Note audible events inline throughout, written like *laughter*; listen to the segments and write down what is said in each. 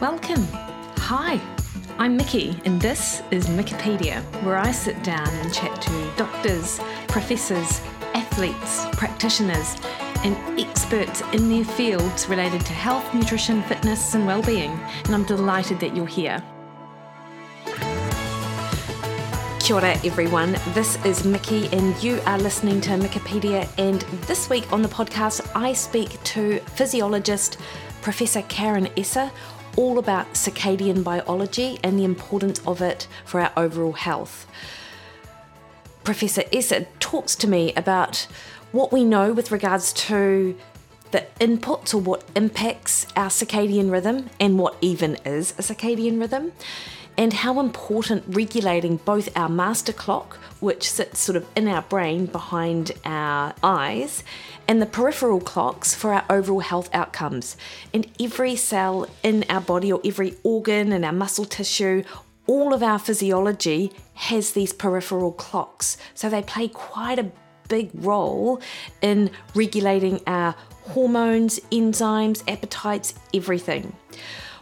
Welcome. Hi, I'm Mikki, and this is Mikkipedia, where I sit down and chat to doctors, professors, athletes, practitioners, and experts in their fields related to health, nutrition, fitness, and well-being. And I'm delighted that you're here. Kia ora, everyone. This is Mikki, and you are listening to Mikkipedia. And this week on the podcast, I speak to physiologist Professor Karen Esser all about circadian biology and the importance of it for our overall health. Professor Esser talks to me about what we know with regards to the inputs or what impacts our circadian rhythm and what even is a circadian rhythm and how important regulating both our master clock, which sits sort of in our brain behind our eyes, and the peripheral clocks for our overall health outcomes. And every cell in our body, or every organ in our muscle tissue, all of our physiology has these peripheral clocks. So they play quite a big role in regulating our hormones, enzymes, appetites, everything.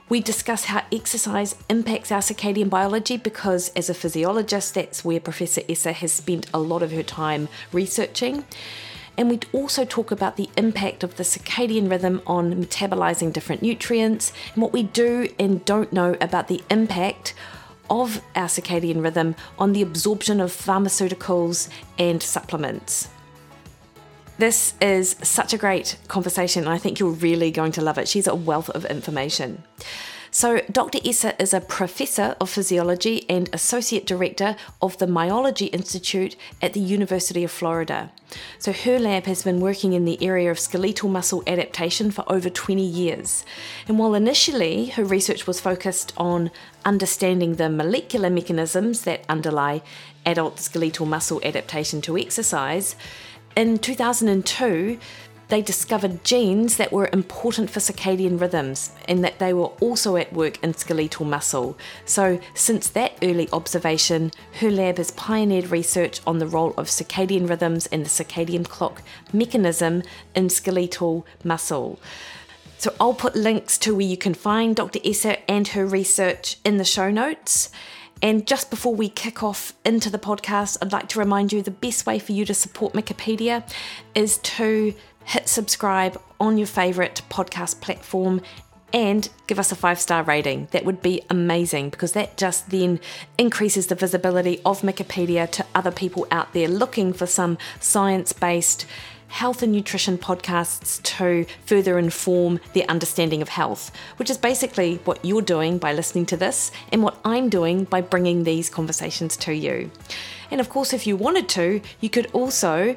We discuss how exercise impacts our circadian biology because, as a physiologist, that's where Professor Esser has spent a lot of her time researching. And we also talk about the impact of the circadian rhythm on metabolizing different nutrients and what we do and don't know about the impact of our circadian rhythm on the absorption of pharmaceuticals and supplements. This is such a great conversation, and I think you're really going to love it. She's a wealth of information. So, Dr. Esser is a professor of physiology and associate director of the Myology Institute at the University of Florida. So, her lab has been working in the area of skeletal muscle adaptation for over 20 years. And while initially her research was focused on understanding the molecular mechanisms that underlie adult skeletal muscle adaptation to exercise, in 2002, they discovered genes that were important for circadian rhythms and that they were also at work in skeletal muscle. So, since that early observation, her lab has pioneered research on the role of circadian rhythms and the circadian clock mechanism in skeletal muscle. So, I'll put links to where you can find Dr. Esser and her research in the show notes. And just before we kick off into the podcast, I'd like to remind you the best way for you to support Mikkipedia is to hit subscribe on your favourite podcast platform and give us a five star rating. That would be amazing because that just then increases the visibility of Mikkipedia to other people out there looking for some science based health and nutrition podcasts to further inform their understanding of health, which is basically what you're doing by listening to this and what I'm doing by bringing these conversations to you. And of course, if you wanted to, you could also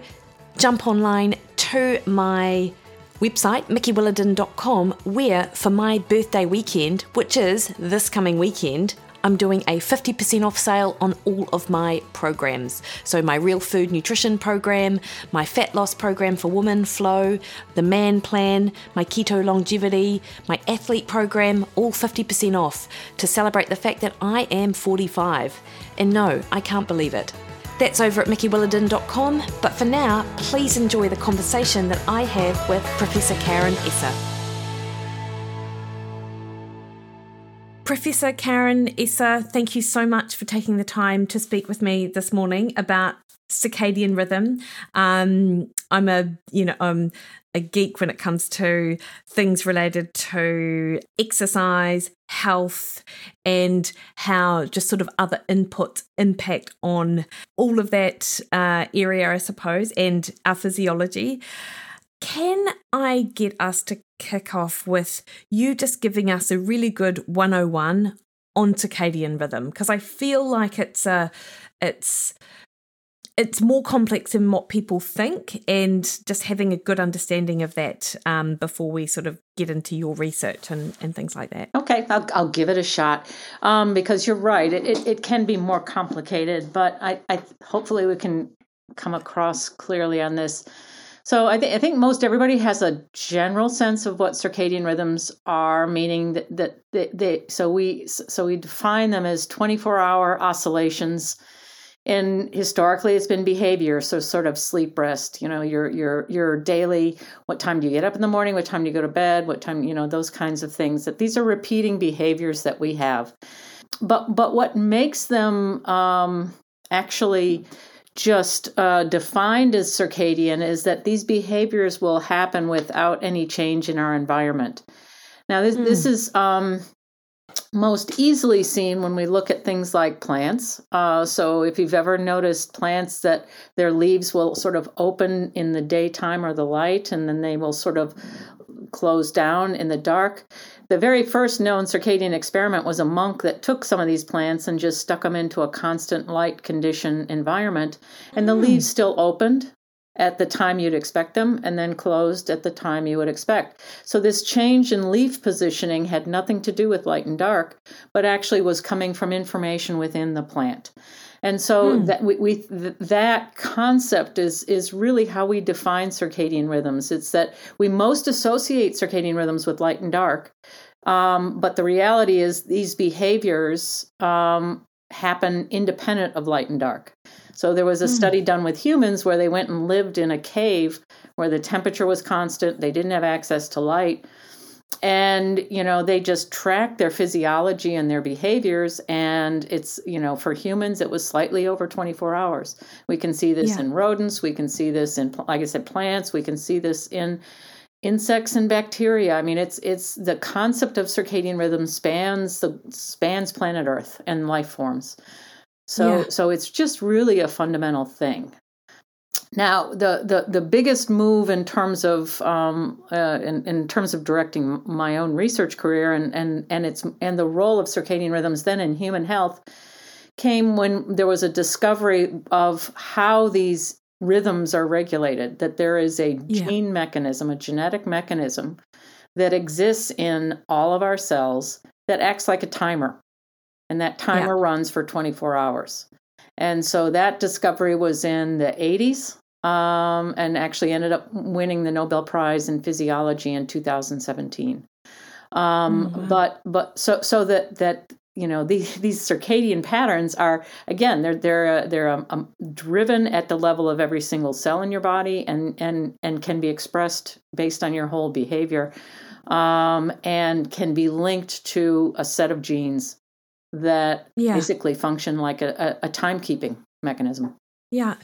jump online to my website, mikkiwilliden.com, where for my birthday weekend, which is this coming weekend, I'm doing a 50% off sale on all of my programs. So, my Real Food Nutrition program, my Fat Loss program for women, Flow, the Man Plan, my Keto Longevity, my Athlete program, all 50% off to celebrate the fact that I am 45. And no, I can't believe it. That's over at mikkiwilliden.com, but for now, please enjoy the conversation that I have with Professor Karen Esser. Professor Karen Esser, thank you so much for taking the time to speak with me this morning about circadian rhythm. Um, I'm a, you know, I'm a geek when it comes to things related to exercise, health, and how just sort of other inputs impact on all of that uh, area, I suppose, and our physiology. Can I get us to kick off with you just giving us a really good 101 on circadian rhythm? Because I feel like it's a it's it's more complex than what people think, and just having a good understanding of that um, before we sort of get into your research and, and things like that. Okay, I'll, I'll give it a shot um, because you're right. It, it, it, can be more complicated, but I, I hopefully we can come across clearly on this. So I, th- I think most everybody has a general sense of what circadian rhythms are, meaning that, that they, they so we so we define them as 24 hour oscillations. And historically it's been behavior so sort of sleep rest you know your your your daily what time do you get up in the morning what time do you go to bed what time you know those kinds of things that these are repeating behaviors that we have. But but what makes them um, actually just uh, defined as circadian is that these behaviors will happen without any change in our environment now this, mm. this hmm. is um, most easily seen when we look at things like plants. Uh, so, if you've ever noticed plants that their leaves will sort of open in the daytime or the light, and then they will sort of close down in the dark. The very first known circadian experiment was a monk that took some of these plants and just stuck them into a constant light condition environment, and the mm. leaves still opened at the time you'd expect them and then closed at the time you would expect. So this change in leaf positioning had nothing to do with light and dark, but actually was coming from information within the plant. And so hmm. that we, we th- that concept is is really how we define circadian rhythms. It's that we most associate circadian rhythms with light and dark, um, but the reality is these behaviors um, happen independent of light and dark. So there was a mm. study done with humans where they went and lived in a cave where the temperature was constant, they didn't have access to light. And, you know, they just track their physiology and their behaviors. And it's, you know, for humans, it was slightly over 24 hours. We can see this yeah. in rodents. We can see this in, like I said, plants. We can see this in insects and bacteria i mean it's it's the concept of circadian rhythm spans the spans planet earth and life forms so yeah. so it's just really a fundamental thing. Now, the, the, the biggest move in terms of um, uh, in, in terms of directing my own research career and, and, and its and the role of circadian rhythms then in human health came when there was a discovery of how these rhythms are regulated. That there is a yeah. gene mechanism, a genetic mechanism that exists in all of our cells that acts like a timer and that timer yeah. runs for 24 hours. And so that discovery was in the 80s um, and actually ended up winning the Nobel Prize in Physiology in 2017. Um, mm-hmm. But but so so that that you know these *laughs* these circadian patterns are again they're they're uh, they're um, um, driven at the level of every single cell in your body and and and can be expressed based on your whole behavior um, and can be linked to a set of genes that yeah. basically function like a, a, a timekeeping mechanism. Yeah.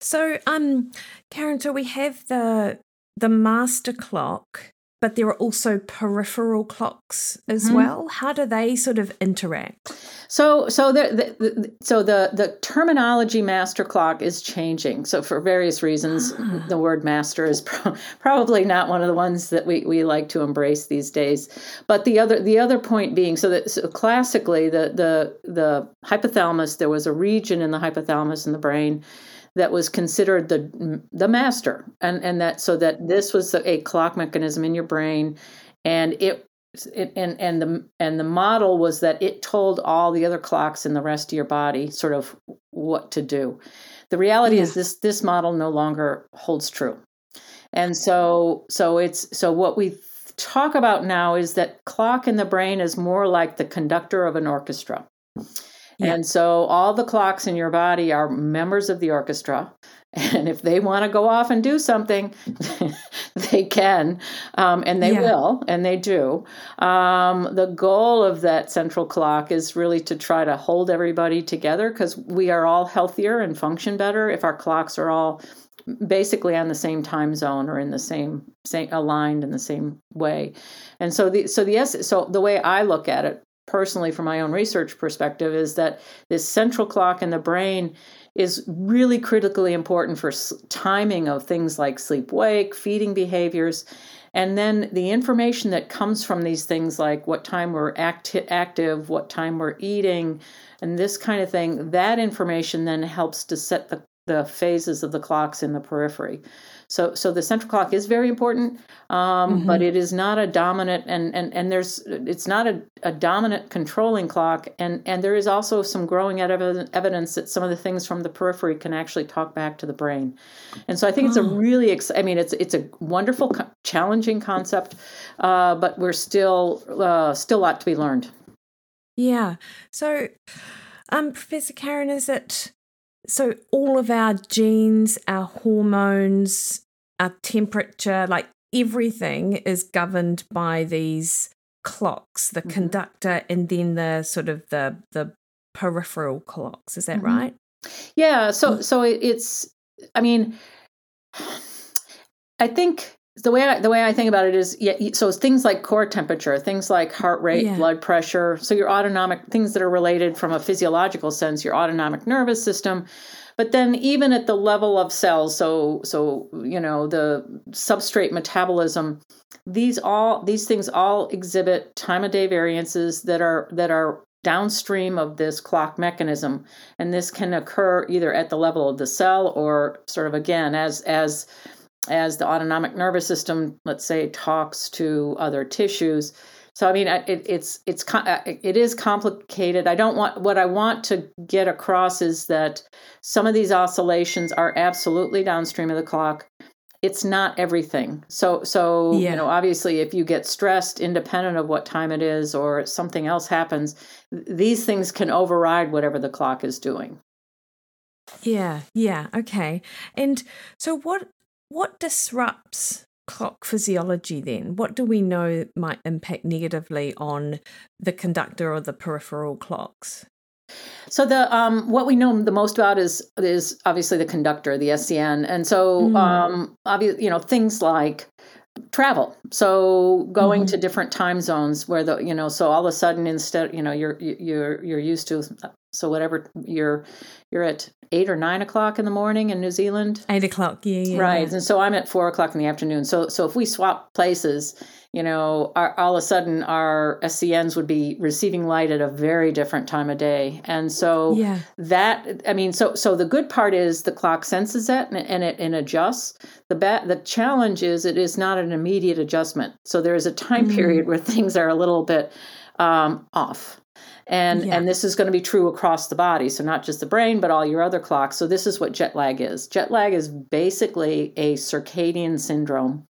So, um, Karen, so we have the the master clock, but there are also peripheral clocks as mm-hmm. well. How do they sort of interact? So, so the, the, the, so the the terminology master clock is changing. So, for various reasons, ah. the word master is *laughs* pro- probably not one of the ones that we, we like to embrace these days. But the other the other point being, so that so classically, the the the hypothalamus, there was a region in the hypothalamus in the brain that was considered the the master, and and that so that this was a clock mechanism in your brain, and it. It, and and the and the model was that it told all the other clocks in the rest of your body sort of what to do. The reality yeah. is this this model no longer holds true, and so so it's so what we talk about now is that clock in the brain is more like the conductor of an orchestra. Yeah. And so all the clocks in your body are members of the orchestra. *laughs* And if they want to go off and do something, *laughs* they can, um, and they yeah. will, and they do. Um, the goal of that central clock is really to try to hold everybody together because we are all healthier and function better if our clocks are all basically on the same time zone or in the same, same aligned in the same way. And so the so the so the way I look at it personally from my own research perspective is that this central clock in the brain is really critically important for timing of things like sleep wake feeding behaviors and then the information that comes from these things like what time we're acti- active what time we're eating and this kind of thing that information then helps to set the, the phases of the clocks in the periphery so, so the central clock is very important, um, mm-hmm. but it is not a dominant, and and and there's it's not a, a dominant controlling clock, and and there is also some growing evidence that some of the things from the periphery can actually talk back to the brain, and so I think oh. it's a oh. really, ex- I mean, it's it's a wonderful, challenging concept, uh, but we're still uh, still a lot to be learned. Yeah. So, um, Professor Karen, is it so all of our genes, our hormones, our temperature, like everything is governed by these clocks, the mm-hmm. conductor and then the sort of the the peripheral clocks. Is that mm-hmm. right? Yeah. So so it's I mean I think the way I, the way I think about it is yeah so things like core temperature things like heart rate yeah. blood pressure so your autonomic things that are related from a physiological sense your autonomic nervous system but then even at the level of cells so so you know the substrate metabolism these all these things all exhibit time of day variances that are that are downstream of this clock mechanism and this can occur either at the level of the cell or sort of again as as as the autonomic nervous system, let's say, talks to other tissues. So I mean, it, it's it's uh, it is complicated. I don't want what I want to get across is that some of these oscillations are absolutely downstream of the clock. It's not everything. So so yeah. you know, obviously, if you get stressed, independent of what time it is, or something else happens, these things can override whatever the clock is doing. Yeah, yeah, okay. And so what what disrupts clock physiology then? What do we know might impact negatively on the conductor or the peripheral clocks? So the um, what we know the most about is is obviously the conductor, the SCN, and so mm. um, obviously you know things like travel so going mm-hmm. to different time zones where the you know so all of a sudden instead you know you're you're you're used to so whatever you're you're at eight or nine o'clock in the morning in New Zealand. Eight o'clock, yeah, yeah. Right, and so I'm at four o'clock in the afternoon. So so if we swap places, you know, our, all of a sudden our SCNs would be receiving light at a very different time of day, and so yeah. that I mean, so so the good part is the clock senses that and, and it and adjusts. The ba- the challenge is it is not an immediate adjustment. So there is a time mm. period where things are a little bit um, off and yeah. and this is going to be true across the body so not just the brain but all your other clocks so this is what jet lag is jet lag is basically a circadian syndrome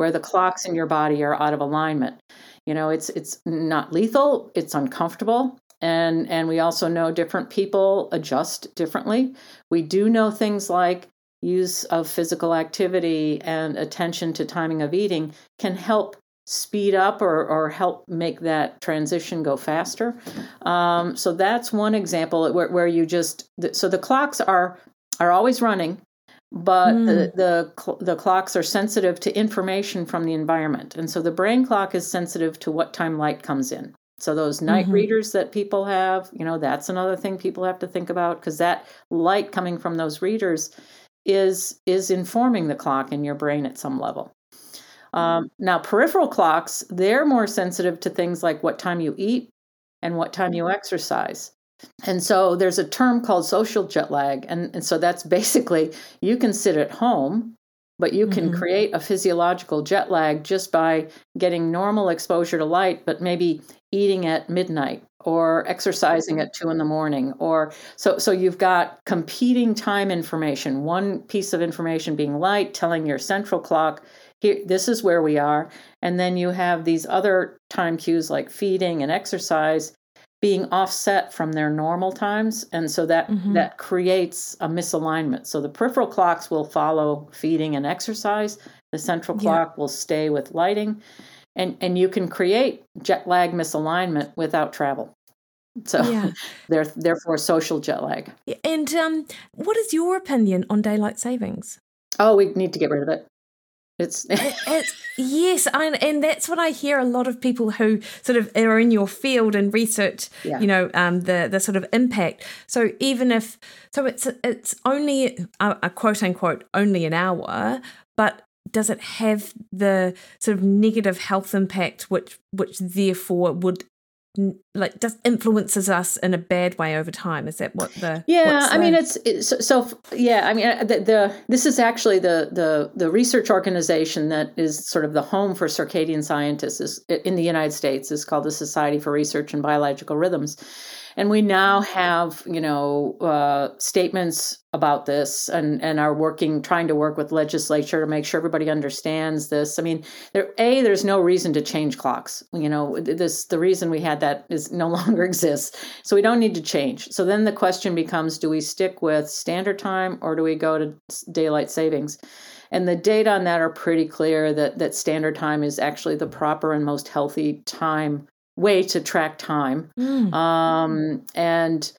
where the clocks in your body are out of alignment you know it's it's not lethal it's uncomfortable and and we also know different people adjust differently we do know things like use of physical activity and attention to timing of eating can help speed up or, or help make that transition go faster. Um, so that's one example where, where you just so the clocks are are always running, but mm. the, the the clocks are sensitive to information from the environment, and so the brain clock is sensitive to what time light comes in. So those night mm-hmm. readers that people have, you know, that's another thing people have to think about because that light coming from those readers is is informing the clock in your brain at some level. Um, now, peripheral clocks, they're more sensitive to things like what time you eat and what time you exercise. And so there's a term called social jet lag. And, and so that's basically you can sit at home, but you can mm-hmm. create a physiological jet lag just by getting normal exposure to light, but maybe eating at midnight or exercising at two in the morning or so so you've got competing time information one piece of information being light telling your central clock here this is where we are and then you have these other time cues like feeding and exercise being offset from their normal times and so that mm-hmm. that creates a misalignment. So the peripheral clocks will follow feeding and exercise. The central clock yeah. will stay with lighting. And and you can create jet lag misalignment without travel. So yeah. *laughs* therefore social jet lag. And um, what is your opinion on daylight savings? Oh we need to get rid of it it's, it's yes, and, and that's what I hear a lot of people who sort of are in your field and research, yeah. you know, um, the the sort of impact. So even if so, it's it's only a, a quote unquote only an hour, but does it have the sort of negative health impact which which therefore would like just influences us in a bad way over time? Is that what the yeah i mean it's, it's so, yeah i mean uh, the, the, this is actually the the the research organization that is sort of the home for circadian scientists is in the united states is called the society for research in biological rhythms and we now have you know uh, statements about this and and are working trying to work with legislature to make sure everybody understands this. I mean there a there's no reason to change clocks. You know this the reason we had that is no *laughs* longer exists. So we don't need to change. So then the question becomes do we stick with standard time or do we go to daylight savings? And the data on that are pretty clear that that standard time is actually the proper and most healthy time way to track time mm. um, and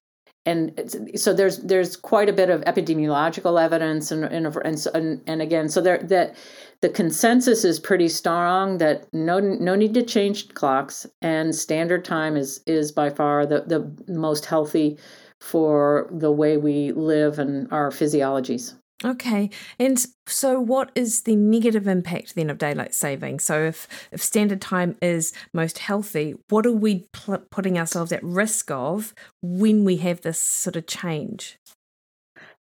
and so there's there's quite a bit of epidemiological evidence and and and, and again so there that the consensus is pretty strong that no no need to change clocks and standard time is is by far the the most healthy for the way we live and our physiologies Okay. And so what is the negative impact then of daylight saving? So if if standard time is most healthy, what are we pl- putting ourselves at risk of when we have this sort of change?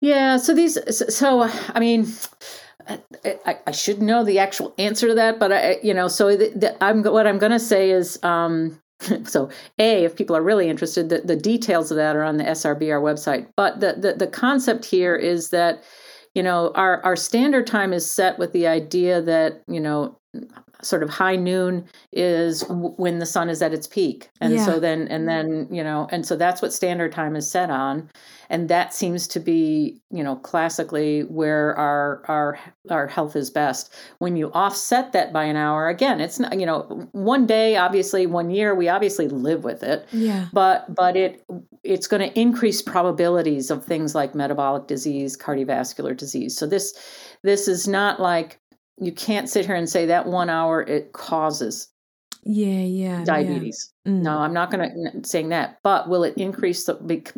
Yeah, so these so I mean I, I should know the actual answer to that, but I, you know, so the, the, I'm what I'm going to say is, um, *laughs* so a if people are really interested, the, the details of that are on the SRBR website. But the, the the concept here is that you know our our standard time is set with the idea that you know sort of high noon is when the sun is at its peak. And yeah. so then and mm-hmm. then you know and so that's what standard time is set on. And that seems to be you know classically where our our our health is best. When you offset that by an hour again it's not you know one day obviously one year we obviously live with it. Yeah. But but it it's going to increase probabilities of things like metabolic disease cardiovascular disease. So this this is not like you can't sit here and say that one hour it causes yeah yeah diabetes yeah. Mm. no i'm not going to saying that but will it increase the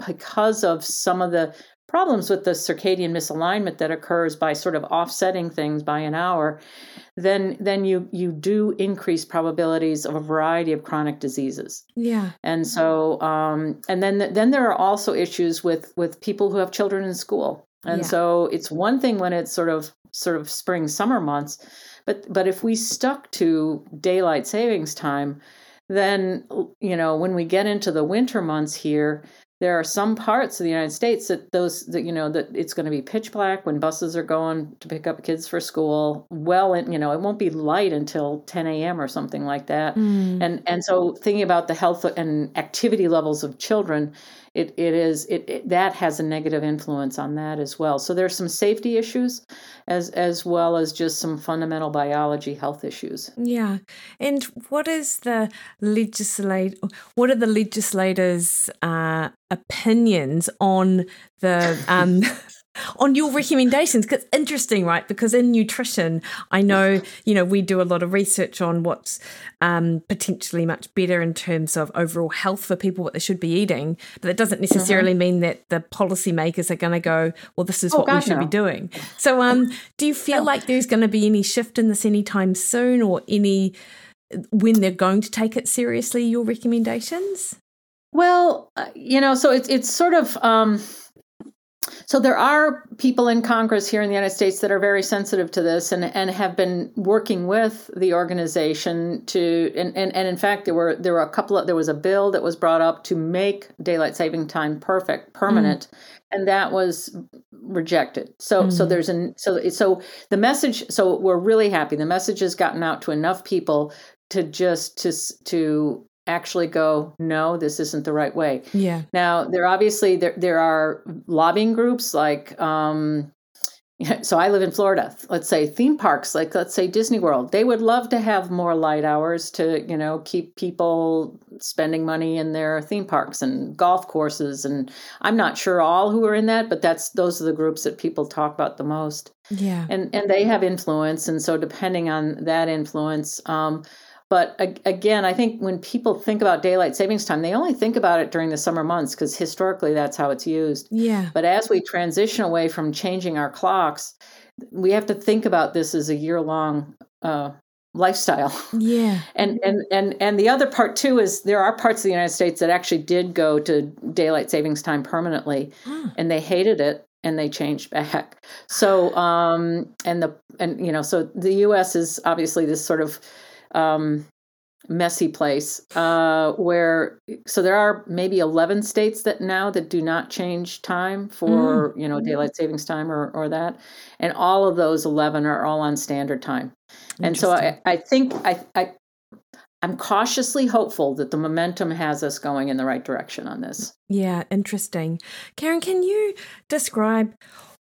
because of some of the problems with the circadian misalignment that occurs by sort of offsetting things by an hour then then you you do increase probabilities of a variety of chronic diseases yeah and so um and then then there are also issues with with people who have children in school and yeah. so it's one thing when it's sort of sort of spring summer months but but if we stuck to daylight savings time then you know when we get into the winter months here there are some parts of the United States that those that you know that it's going to be pitch black when buses are going to pick up kids for school. Well, and you know it won't be light until 10 a.m. or something like that. Mm. And and so thinking about the health and activity levels of children, it, it is it, it, that has a negative influence on that as well. So there's some safety issues as as well as just some fundamental biology health issues. Yeah. And what is the legislate what are the legislators uh, opinions on the um *laughs* on your recommendations because it's interesting right because in nutrition i know you know we do a lot of research on what's um, potentially much better in terms of overall health for people what they should be eating but that doesn't necessarily mm-hmm. mean that the policymakers are going to go well this is oh, what God, we should no. be doing so um, do you feel no. like there's going to be any shift in this anytime soon or any when they're going to take it seriously your recommendations well uh, you know so it's it's sort of um, so there are people in Congress here in the United States that are very sensitive to this and, and have been working with the organization to and, and, and in fact there were there were a couple of there was a bill that was brought up to make daylight saving time perfect permanent mm. and that was rejected. So mm. so there's an so so the message so we're really happy the message has gotten out to enough people to just to to actually go no this isn't the right way. Yeah. Now there obviously there, there are lobbying groups like um *laughs* so i live in florida. Let's say theme parks like let's say disney world. They would love to have more light hours to you know keep people spending money in their theme parks and golf courses and i'm not sure all who are in that but that's those are the groups that people talk about the most. Yeah. And and they have influence and so depending on that influence um but again, I think when people think about daylight savings time, they only think about it during the summer months because historically that's how it's used. Yeah. But as we transition away from changing our clocks, we have to think about this as a year long uh, lifestyle. Yeah. *laughs* And and and and the other part too is there are parts of the United States that actually did go to daylight savings time permanently, and they hated it and they changed back. So um and the and you know so the U.S. is obviously this sort of um, messy place uh, where so there are maybe 11 states that now that do not change time for mm. you know daylight savings time or, or that. And all of those 11 are all on standard time. And so I, I think I, I i'm cautiously hopeful that the momentum has us going in the right direction on this. Yeah interesting. Karen can you describe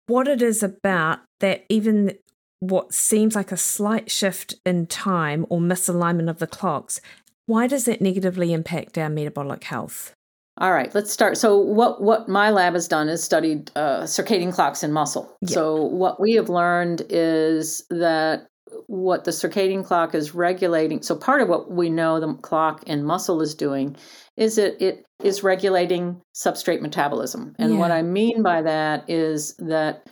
what it is about that even what seems like a slight shift in time or misalignment of the clocks, why does that negatively impact our metabolic health? All right, let's start. So, what what my lab has done is studied uh, circadian clocks in muscle. Yep. So, what we have learned is that what the circadian clock is regulating. So, part of what we know the clock in muscle is doing is it it is regulating substrate metabolism. And yeah. what I mean by that is that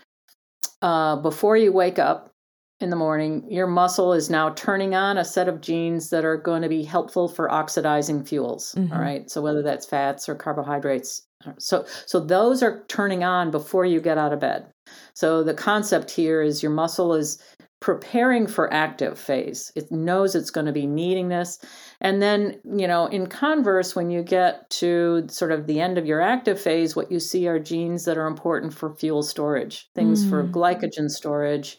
uh, before you wake up, in the morning, your muscle is now turning on a set of genes that are going to be helpful for oxidizing fuels. Mm-hmm. All right. So whether that's fats or carbohydrates. So so those are turning on before you get out of bed. So the concept here is your muscle is preparing for active phase. It knows it's going to be needing this. And then, you know, in converse, when you get to sort of the end of your active phase, what you see are genes that are important for fuel storage, things mm. for glycogen storage,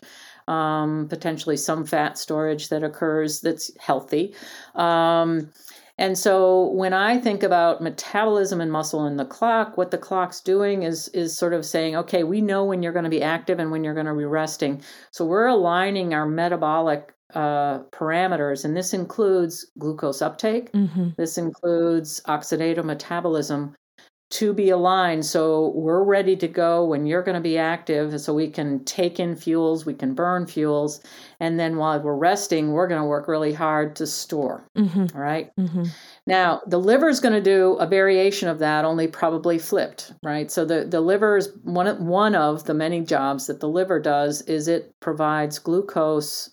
um, potentially some fat storage that occurs that's healthy. Um, and so when I think about metabolism and muscle in the clock, what the clock's doing is is sort of saying, okay, we know when you're going to be active and when you're going to be resting. So we're aligning our metabolic uh, parameters, and this includes glucose uptake. Mm-hmm. This includes oxidative metabolism to be aligned so we're ready to go when you're going to be active so we can take in fuels we can burn fuels and then while we're resting we're going to work really hard to store mm-hmm. all right? mm-hmm. Now the liver is going to do a variation of that only probably flipped right so the, the liver is one, one of the many jobs that the liver does is it provides glucose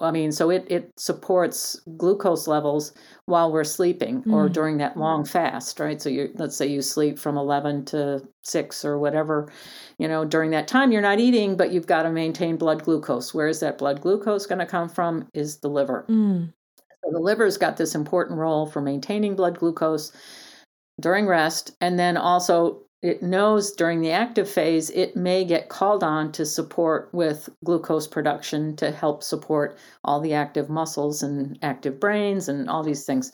I mean, so it, it supports glucose levels while we're sleeping mm. or during that long fast, right? So you let's say you sleep from 11 to 6 or whatever, you know, during that time you're not eating, but you've got to maintain blood glucose. Where is that blood glucose going to come from? Is the liver. Mm. So the liver's got this important role for maintaining blood glucose during rest and then also it knows during the active phase it may get called on to support with glucose production to help support all the active muscles and active brains and all these things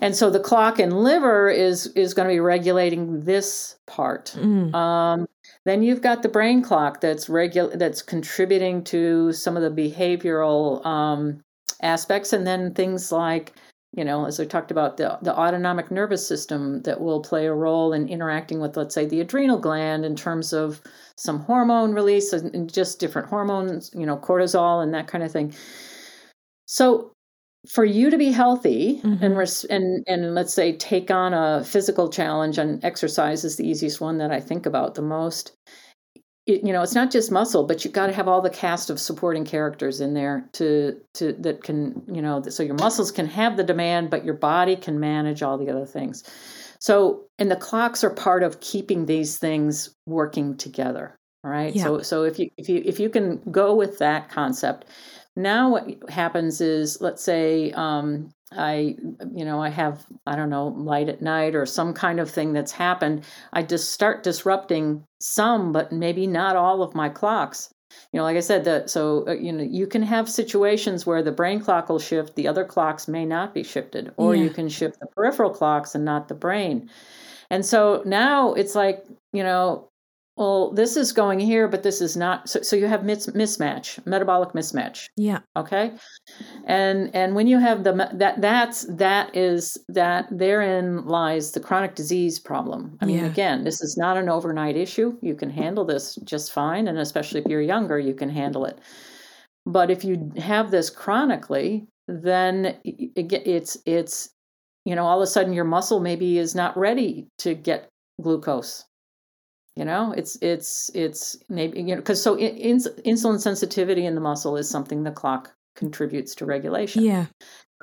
and so the clock in liver is is going to be regulating this part mm. um, then you've got the brain clock that's regu- that's contributing to some of the behavioral um, aspects and then things like you know, as I talked about, the, the autonomic nervous system that will play a role in interacting with, let's say, the adrenal gland in terms of some hormone release and just different hormones, you know, cortisol and that kind of thing. So, for you to be healthy mm-hmm. and res- and and let's say take on a physical challenge, and exercise is the easiest one that I think about the most it, you know it's not just muscle but you've got to have all the cast of supporting characters in there to to that can you know so your muscles can have the demand but your body can manage all the other things so and the clocks are part of keeping these things working together all right yeah. so so if you if you if you can go with that concept now what happens is let's say um, I, you know, I have, I don't know, light at night or some kind of thing that's happened. I just start disrupting some, but maybe not all of my clocks. You know, like I said, that so uh, you know you can have situations where the brain clock will shift, the other clocks may not be shifted, or yeah. you can shift the peripheral clocks and not the brain. And so now it's like you know well this is going here but this is not so, so you have mis- mismatch metabolic mismatch. Yeah. Okay? And and when you have the that that's that is that therein lies the chronic disease problem. I mean yeah. again this is not an overnight issue. You can mm. handle this just fine and especially if you're younger you can handle it. But if you have this chronically then it's it's you know all of a sudden your muscle maybe is not ready to get glucose you know it's it's it's maybe you know because so in, insulin sensitivity in the muscle is something the clock contributes to regulation yeah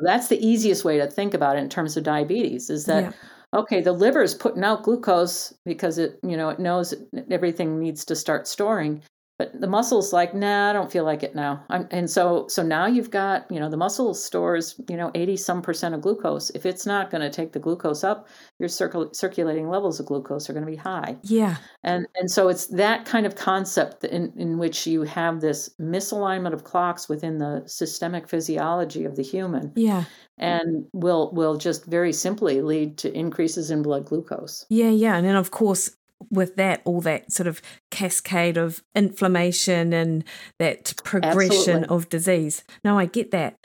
that's the easiest way to think about it in terms of diabetes is that yeah. okay the liver is putting out glucose because it you know it knows everything needs to start storing but the muscle's like nah i don't feel like it now. I'm, and so so now you've got you know the muscle stores you know 80 some percent of glucose. If it's not going to take the glucose up your circul- circulating levels of glucose are going to be high. Yeah. And and so it's that kind of concept in in which you have this misalignment of clocks within the systemic physiology of the human yeah. and will will just very simply lead to increases in blood glucose. Yeah yeah. And then of course with that all that sort of cascade of inflammation and that progression Absolutely. of disease. No, I get that.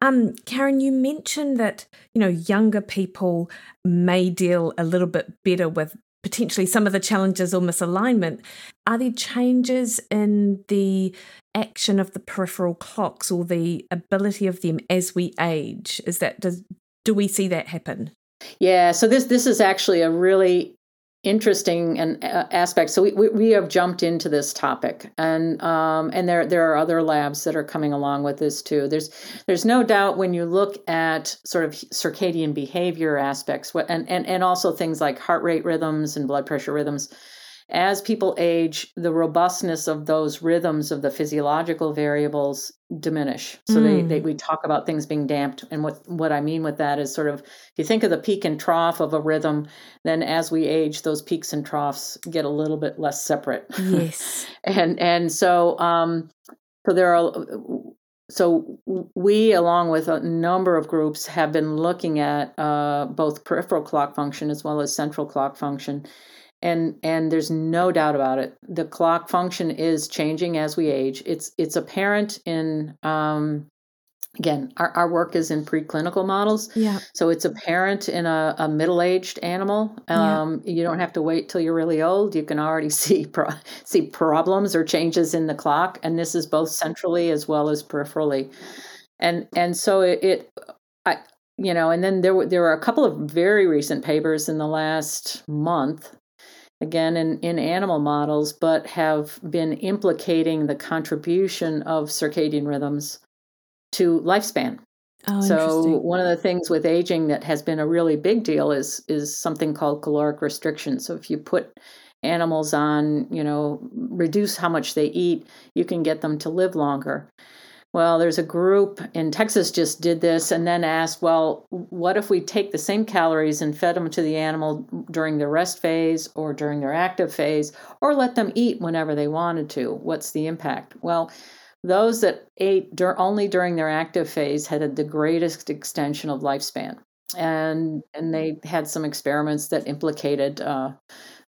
Um, Karen, you mentioned that you know younger people may deal a little bit better with potentially some of the challenges or misalignment. Are there changes in the action of the peripheral clocks or the ability of them as we age? Is that does do we see that happen? Yeah, so this this is actually a really interesting and uh, aspects. So we, we, we have jumped into this topic, and um, and there there are other labs that are coming along with this too. There's there's no doubt when you look at sort of circadian behavior aspects, and and and also things like heart rate rhythms and blood pressure rhythms as people age, the robustness of those rhythms of the physiological variables diminish. So mm. they, they, we talk about things being damped, and what what I mean with that is sort of if you think of the peak and trough of a rhythm, then as we age, those peaks and troughs get a little bit less separate. Yes, *laughs* and and so um, so there are. So we, along with a number of groups, have been looking at uh, both peripheral clock function as well as central clock function and and there's no doubt about it. The clock function is changing as we age. It's it's apparent in um, again our, our work is in preclinical models. Yeah. So it's apparent in a, a middle-aged animal. Um, yeah. you don't have to wait till you're really old. You can already *laughs* see pro- see problems or changes in the clock and this is both centrally as well as peripherally. And and so it, it I, you know, and then there were there were a couple of very recent papers in the last month again in, in animal models, but have been implicating the contribution of circadian rhythms to lifespan. Oh, so one of the things with aging that has been a really big deal is is something called caloric restriction. So if you put animals on, you know, reduce how much they eat, you can get them to live longer. Well, there's a group in Texas just did this and then asked, well, what if we take the same calories and fed them to the animal during their rest phase or during their active phase or let them eat whenever they wanted to? What's the impact? Well, those that ate dur- only during their active phase had the greatest extension of lifespan. And and they had some experiments that implicated uh,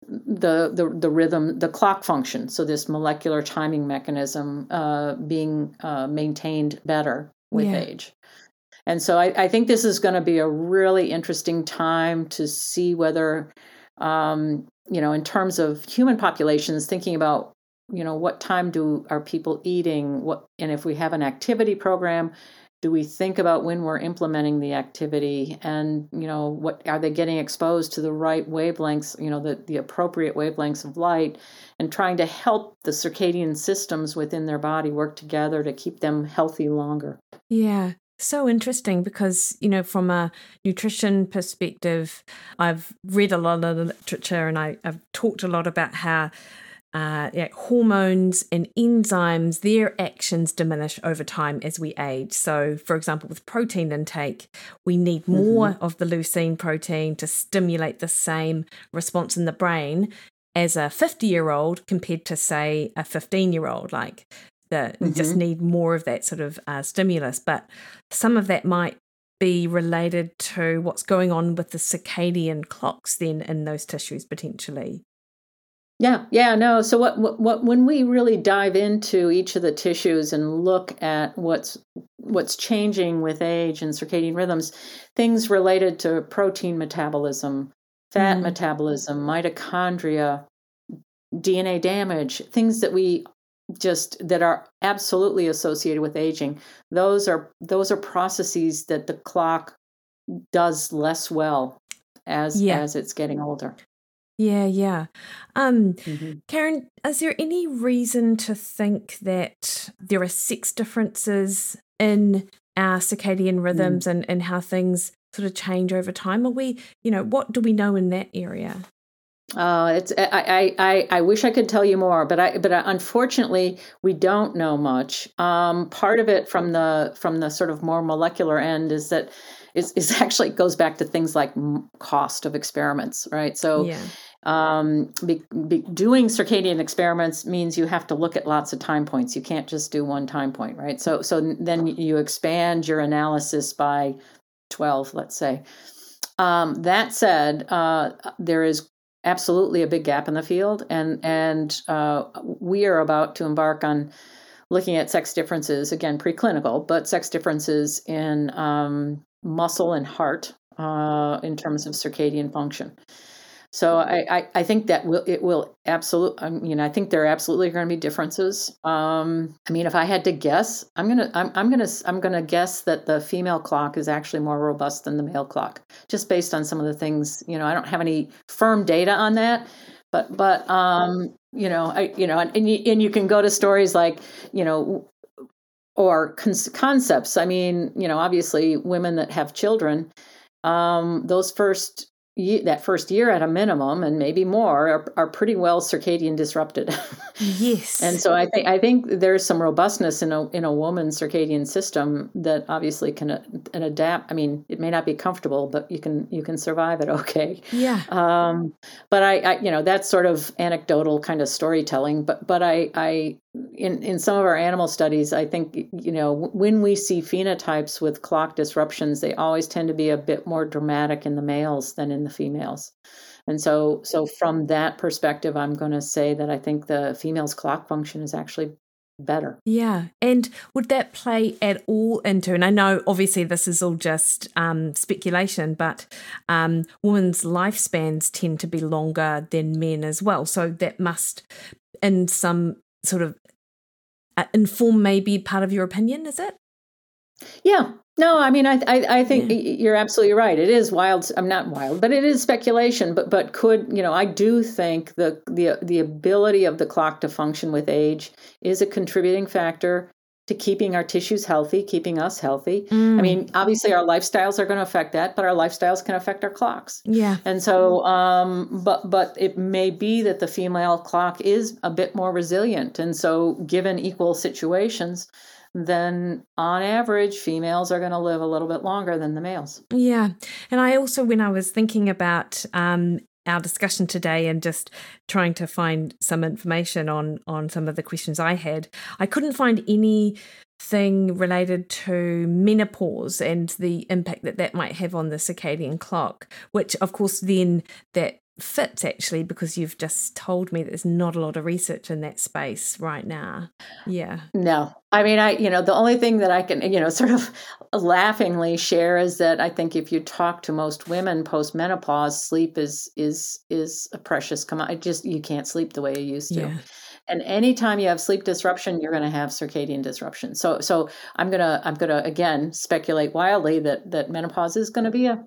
the, the the rhythm, the clock function. So this molecular timing mechanism uh, being uh, maintained better with yeah. age. And so I, I think this is going to be a really interesting time to see whether, um, you know, in terms of human populations, thinking about you know what time do are people eating what and if we have an activity program do we think about when we're implementing the activity and you know what are they getting exposed to the right wavelengths you know the, the appropriate wavelengths of light and trying to help the circadian systems within their body work together to keep them healthy longer? Yeah so interesting because you know from a nutrition perspective i've read a lot of literature and I, i've talked a lot about how uh, yeah, hormones and enzymes, their actions diminish over time as we age. So, for example, with protein intake, we need mm-hmm. more mm-hmm. of the leucine protein to stimulate the same response in the brain as a 50 year old compared to, say, a 15 year old. Like, the, mm-hmm. just need more of that sort of uh, stimulus. But some of that might be related to what's going on with the circadian clocks then in those tissues potentially. Yeah, yeah, no. So what, what, what, when we really dive into each of the tissues and look at what's what's changing with age and circadian rhythms, things related to protein metabolism, fat mm. metabolism, mitochondria, DNA damage, things that we just that are absolutely associated with aging. Those are those are processes that the clock does less well as yeah. as it's getting older. Yeah, yeah. Um, mm-hmm. Karen, is there any reason to think that there are sex differences in our circadian mm. rhythms mm. and, and how things sort of change over time? Are we, you know, what do we know in that area? Uh, it's I, I, I wish I could tell you more, but I but unfortunately we don't know much. Um, part of it from the from the sort of more molecular end is that is, is *laughs* actually goes back to things like cost of experiments, right? So. Yeah. Um, be, be doing circadian experiments means you have to look at lots of time points. You can't just do one time point, right? So, so then you expand your analysis by twelve, let's say. Um, that said, uh, there is absolutely a big gap in the field, and and uh, we are about to embark on looking at sex differences again preclinical, but sex differences in um, muscle and heart uh, in terms of circadian function. So I, I, I, think that will it will absolutely. I mean, I think there are absolutely going to be differences. Um, I mean, if I had to guess, I'm gonna I'm, I'm gonna I'm gonna guess that the female clock is actually more robust than the male clock, just based on some of the things. You know, I don't have any firm data on that, but but um, you know, I you know, and you, and you can go to stories like you know or con- concepts. I mean, you know, obviously women that have children, um, those first that first year at a minimum and maybe more are, are pretty well circadian disrupted. Yes. And so i think i think there's some robustness in a in a woman's circadian system that obviously can, uh, can adapt i mean it may not be comfortable but you can you can survive it *laughs* okay? Yeah. Um but I, I you know that's sort of anecdotal kind of storytelling but but i i in in some of our animal studies i think you know when we see phenotypes with clock disruptions they always tend to be a bit more dramatic in the males than in the females. And so so from that perspective i'm going to say that i think the female's clock function is actually better. Yeah. And would that play at all into and i know obviously this is all just um, speculation but um, women's lifespans tend to be longer than men as well. So that must in some sort of Uh, inform maybe part of your opinion is it? Yeah. No i mean i i, I think yeah. you're absolutely right. It is wild i'm not wild but it is speculation but but could you know i do think the the the ability of the clock to function with age is a contributing factor to keeping our tissues healthy, keeping us healthy. Mm. I mean, obviously our lifestyles are going to affect that, but our lifestyles can affect our clocks. Yeah. And so um but but it may be that the female clock is a bit more resilient and so given equal situations then on average females are going to live a little bit longer than the males. Yeah. And I also when I was thinking about um our discussion today and just trying to find some information on on some of the questions I had, I couldn't find anything related to menopause and the impact that that might have on the circadian clock, which of course then that fits actually because you've just told me there's not a lot of research in that space right now. Yeah. No. I mean I you know the only thing that I can you know *laughs* sort of laughingly share is that I think if you talk to most women post menopause sleep is is is a precious commodity just you can't sleep the way you used to. Yeah. And anytime you have sleep disruption, you're going to have circadian disruption. So, so I'm gonna, I'm gonna again speculate wildly that that menopause is going to be a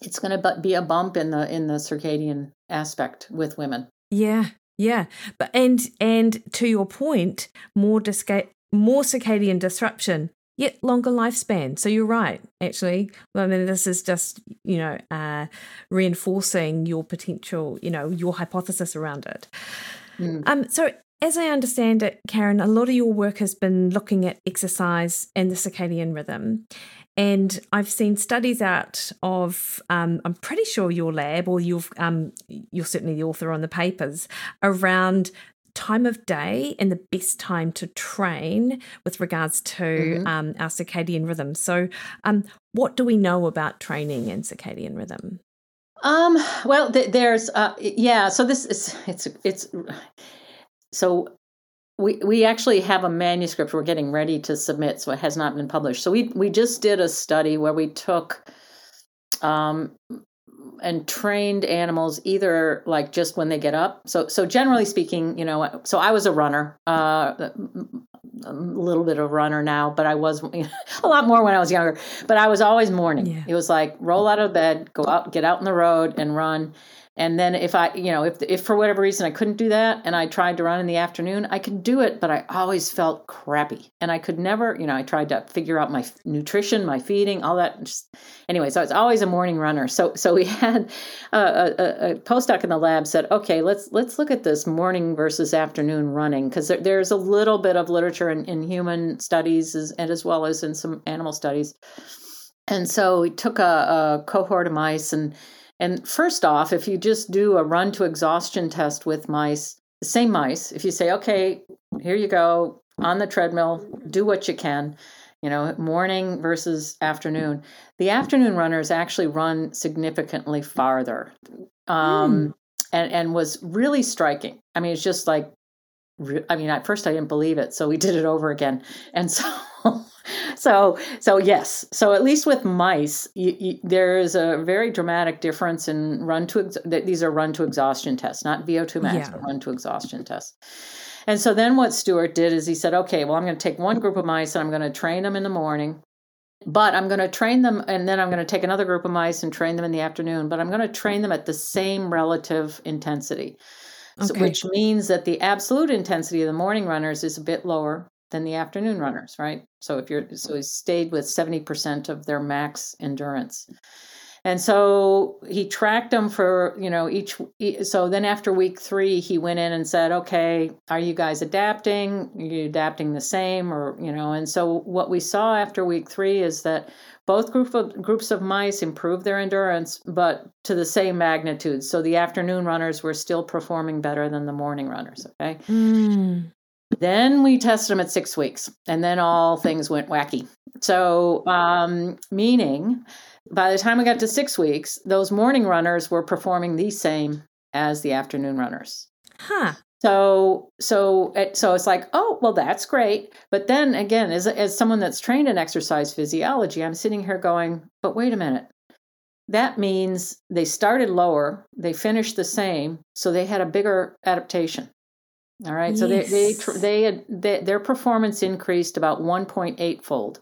it's going to be a bump in the in the circadian aspect with women. Yeah, yeah, but and and to your point, more disca- more circadian disruption, yet longer lifespan. So you're right, actually. I mean, this is just you know uh, reinforcing your potential, you know, your hypothesis around it. Mm. Um, so as I understand it, Karen, a lot of your work has been looking at exercise and the circadian rhythm. And I've seen studies out of, um, I'm pretty sure your lab, or you've, um, you're certainly the author on the papers, around time of day and the best time to train with regards to mm-hmm. um, our circadian rhythm. So, um, what do we know about training and circadian rhythm? Um, well, th- there's, uh, yeah. So this is it's it's so we we actually have a manuscript we're getting ready to submit, so it has not been published. So we we just did a study where we took um, and trained animals either like just when they get up. So so generally speaking, you know, so I was a runner, uh, a little bit of a runner now, but I was you *laughs* know, a lot more when I was younger. But I was always morning. Yeah. It was like roll out of bed, go out, get out in the road, and run. And then if I, you know, if if for whatever reason I couldn't do that and I tried to run in the afternoon, I could do it, but I always felt crappy. And I could never, you know, I tried to figure out my nutrition, my feeding, all that. Just, anyway, so I was always a morning runner. So so we *laughs* had a, a, a postdoc in the lab said, okay, let's let's look at this morning versus afternoon running because there, there's a little bit of literature in, in human studies as, and as well as in some animal studies. And so we took a, a cohort of mice and and first off, if you just do a run to exhaustion test with mice, the same mice, if you say, okay, here you go on the treadmill, do what you can, you know, morning versus afternoon, the afternoon runners actually run significantly farther. Um, mm. and, and was really striking. I mean, it's just like, I mean, at first I didn't believe it. So we did it over again. And so so so yes so at least with mice you, you, there is a very dramatic difference in run to ex- these are run to exhaustion tests not vo2 max yeah. but run to exhaustion tests and so then what stuart did is he said okay well i'm going to take one group of mice and i'm going to train them in the morning but i'm going to train them and then i'm going to take another group of mice and train them in the afternoon but i'm going to train them at the same relative intensity okay. so, which means that the absolute intensity of the morning runners is a bit lower than the afternoon runners, right? So if you're so he stayed with 70% of their max endurance. And so he tracked them for, you know, each so then after week 3 he went in and said, "Okay, are you guys adapting? Are you adapting the same or, you know?" And so what we saw after week 3 is that both group of, groups of mice improved their endurance, but to the same magnitude. So the afternoon runners were still performing better than the morning runners. Okay. Mm. Then we tested them at six weeks, and then all *laughs* things went wacky. So, um, meaning by the time we got to six weeks, those morning runners were performing the same as the afternoon runners. Huh. So, so, it, so it's like, oh, well, that's great. But then again, as as someone that's trained in exercise physiology, I'm sitting here going, but wait a minute. That means they started lower, they finished the same, so they had a bigger adaptation. All right. Yes. So they they, they, they their performance increased about 1.8 fold.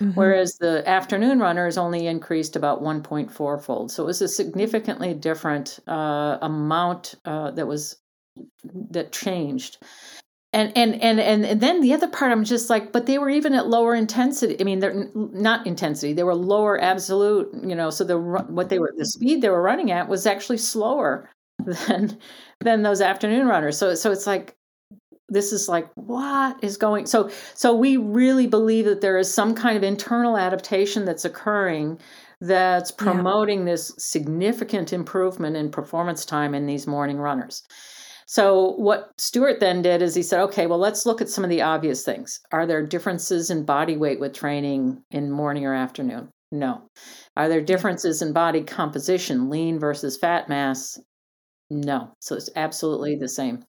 Mm-hmm. Whereas the afternoon runners only increased about 1.4 fold. So it was a significantly different uh, amount uh, that was that changed. And, And, and and and then the other part, I'm just like, but they were even at lower intensity. I mean, they're not intensity; they were lower absolute. You know, so the what they were the speed they were running at was actually slower *laughs* than than those afternoon runners. So so it's like this is like what is going so so we really believe that there is some kind of internal adaptation that's occurring that's promoting yeah. this significant improvement in performance time in these morning runners. So what Stuart then did is he said, okay, well let's look at some of the obvious things. Are there differences in body weight with training in morning or afternoon? No. Are there differences in body composition, lean versus fat mass? No. So it's absolutely the mm. same.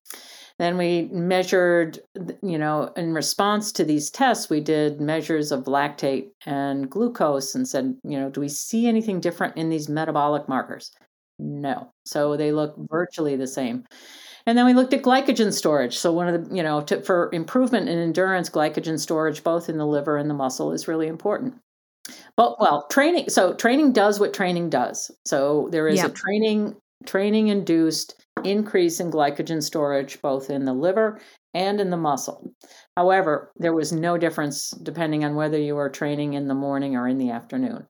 Then we measured, you know, in response to these tests, we did measures of lactate and glucose and said, you know, do we see anything different in these metabolic markers? No. So they look virtually the same. And then we looked at glycogen storage. So one of the, you know, to, for improvement in endurance, glycogen storage both in the liver and the muscle is really important. But well, training. So training does what training does. So there is a training training induced increase in glycogen storage both in the liver and in the muscle. However, there was no difference depending on whether you were training in the morning or in the afternoon.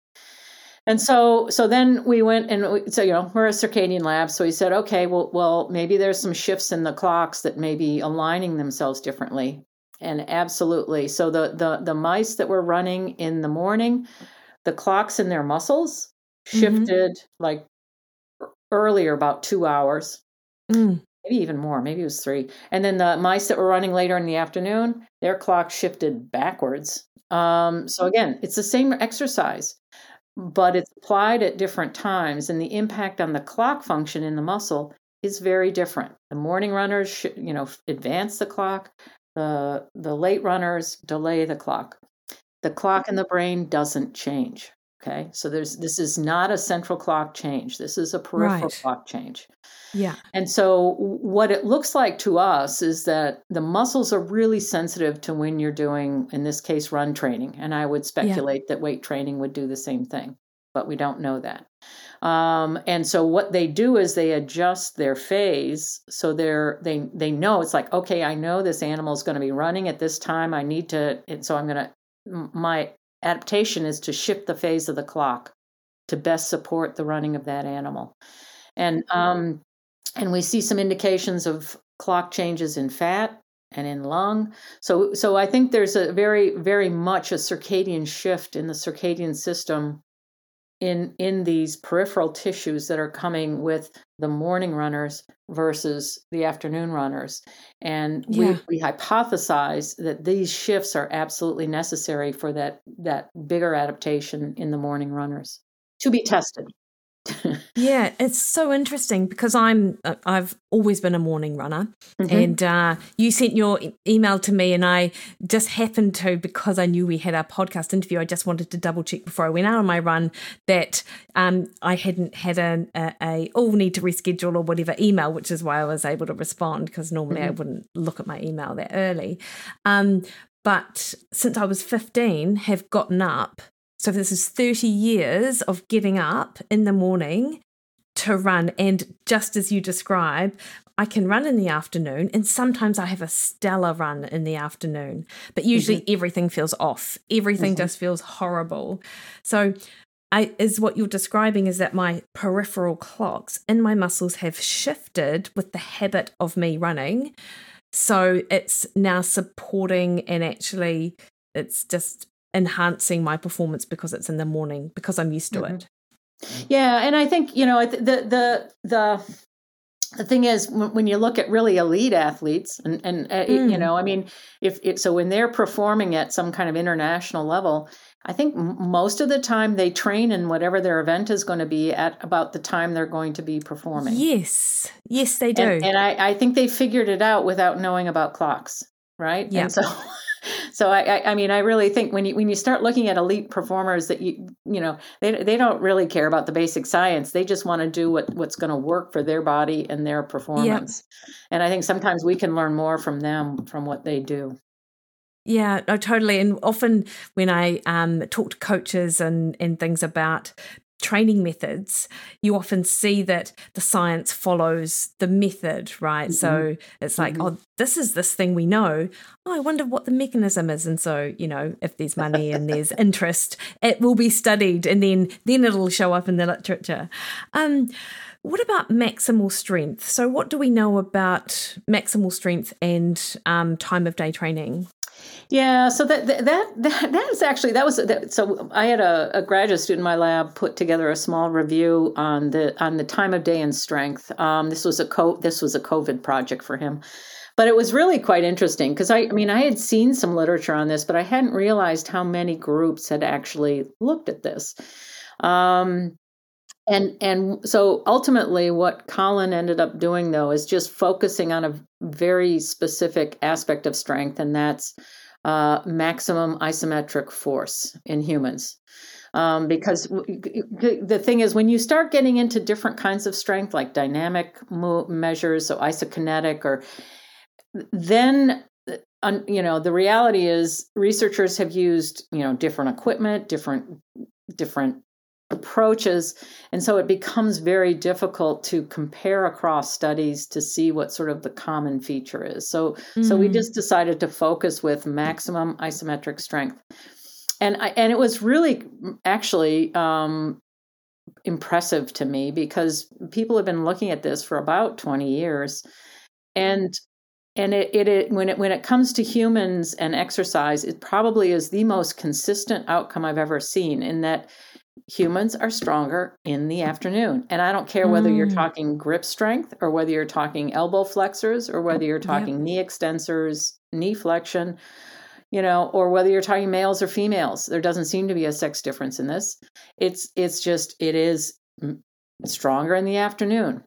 And so, so then we went and we, so you know we're a circadian lab, so we said, okay, well, well, maybe there's some shifts in the clocks that may be aligning themselves differently. And absolutely, so the the the mice that were running in the morning, the clocks in their muscles mm-hmm. shifted mm-hmm. like earlier about two hours, mm. maybe even more. Maybe it was three. And then the mice that were running later in the afternoon, their clock shifted backwards. Um, so again, it's the same exercise, but it's applied at different times, and the impact on the clock function in the muscle is very different. The morning runners, should, you know, advance the clock. The the late runners delay the clock. The clock in the brain doesn't change. Okay, so there's this is not a central clock change. This is a peripheral right. clock change. Yeah. And so what it looks like to us is that the muscles are really sensitive to when you're doing, in this case, run training. And I would speculate yeah. that weight training would do the same thing. but we don't know that. Um, and so what they do is they adjust their phase so they're they they know it's like okay I know this animal is going to be running at this time I need to and so I'm going to my adaptation is to shift the phase of the clock to best support the running of that animal and um, and we see some indications of clock changes in fat and in lung. So, so I think there's a very, very much a circadian shift in the circadian system in in these peripheral tissues that are coming with the morning runners versus the afternoon runners and yeah. we, we hypothesize that these shifts are absolutely necessary for that that bigger adaptation in the morning runners to be tested yeah, it's so interesting because I'm uh, I've always been a morning runner, mm-hmm. and uh, you sent your email to me, and I just happened to because I knew we had our podcast interview. I just wanted to double check before I went out on my run that um, I hadn't had a, a, a oh need to reschedule or whatever email, which is why I was able to respond because normally mm-hmm. I wouldn't look at my email that early. Um, but since I was 15, have gotten up so this is 30 years of getting up in the morning to run. And just as you describe, I can run in the afternoon, and sometimes I have a stellar run in the afternoon, but usually mm-hmm. everything feels off. Everything mm-hmm. just feels horrible. So, I, is what you're describing is that my peripheral clocks in my muscles have shifted with the habit of me running. So it's now supporting and actually it's just enhancing my performance because it's in the morning because I'm used to mm-hmm. it. Yeah, and I think you know the the the the thing is when you look at really elite athletes and and uh, mm. you know i mean if it, so when they're performing at some kind of international level i think most of the time they train in whatever their event is going to be at about the time they're going to be performing yes yes they do and, and I, I think they figured it out without knowing about clocks right yeah so *laughs* so I, I mean, I really think when you when you start looking at elite performers, that you you know they they don't really care about the basic science. They just want to do what what's going to work for their body and their performance. Yep. And I think sometimes we can learn more from them from what they do. Yeah, no, totally. And often when I um, talk to coaches and, and things about training methods, you often see that the science follows the method, right? Mm-hmm. So it's like, mm-hmm. oh, this is this thing we know. Oh, I wonder what the mechanism is. And so, you know, if there's money and *laughs* there's interest, it will be studied and then then it'll show up in the literature. Um, what about maximal strength? So, what do we know about maximal strength and um, time of day training? Yeah, so that that *laughs* that, that is actually that was that, so I had a, a, graduate student in my lab put together a small review on the on the time of day and strength. Um, this was a co this was a COVID project for him, but it was really quite interesting because I, I mean I had seen some literature on this, but I hadn't realized how many groups had actually looked at this. Um, and and so ultimately what colin ended up doing though is just focusing on a very specific aspect of strength and that's uh, maximum isometric force in humans. Um, because the thing is, when you start getting into different kinds of strength, like dynamic measures, so isokinetic, or then you know the reality is researchers have used you know different equipment, different different approaches and so it becomes very difficult to compare across studies to see what sort of the common feature is so mm-hmm. so we mm. just decided to focus with maximum isometric strength and I, and it was really actually um, impressive to me because people have been looking at this for about 20 years and and it, it, it, when it when it comes to humans and exercise it probably is the most consistent outcome i've ever seen in that humans are stronger in the afternoon. And I don't care whether mm. you're talking grip strength or whether you're talking elbow flexors or whether you're talking yep. knee extensors, knee flexion, you know, or whether you're talking males or females. There doesn't seem to be a sex difference in this. It's it's just it is stronger in the afternoon.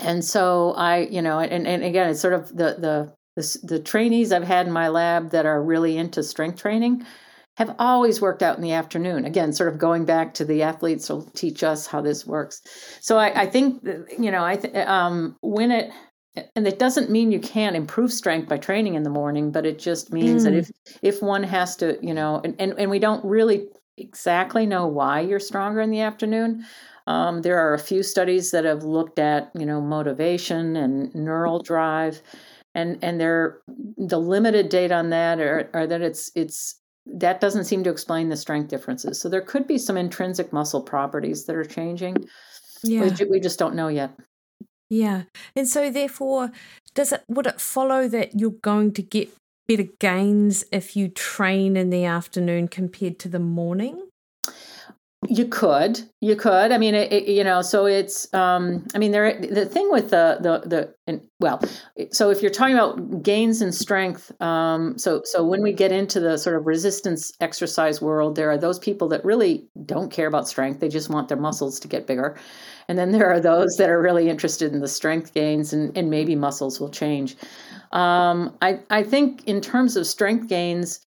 And so I, you know, and, and again, it's sort of the the the, the trainees I've had in my lab that are really into strength training have always worked out in the afternoon. Again, sort of going back to the athletes will teach us how this works. So I, I think you know I th- um, when it and it doesn't mean you can't improve strength by training in the morning, but it just means mm. that if if one has to, you know, and, and and we don't really exactly know why you're stronger in the afternoon. Um, there are a few studies that have looked at, you know, motivation and neural drive, and and they're the limited data on that are, are that it's it's that doesn't seem to explain the strength differences. So there could be some intrinsic muscle properties that are changing. Yeah, we, we just don't know yet. Yeah, and so therefore, does it would it follow that you're going to get better gains if you train in the afternoon compared to the morning? You could, you could. I mean, it, it, you know, so it's. Um, I mean, there. The thing with the the the and, well, so if you're talking about gains and strength, um, so so when we get into the sort of resistance exercise world, there are those people that really don't care about strength; they just want their muscles to get bigger, and then there are those that are really interested in the strength gains, and and maybe muscles will change. Um, I I think in terms of strength gains,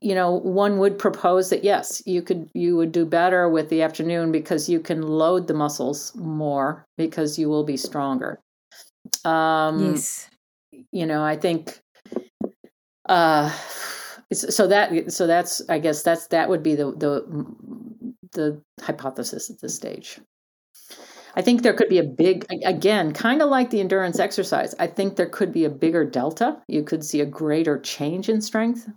you know one would propose that yes you could you would do better with the afternoon because you can load the muscles more because you will be stronger um yes you know i think uh so that so that's i guess that's that would be the the the hypothesis at this stage I think there could be a big, again, kind of like the endurance exercise. I think there could be a bigger delta. You could see a greater change in strength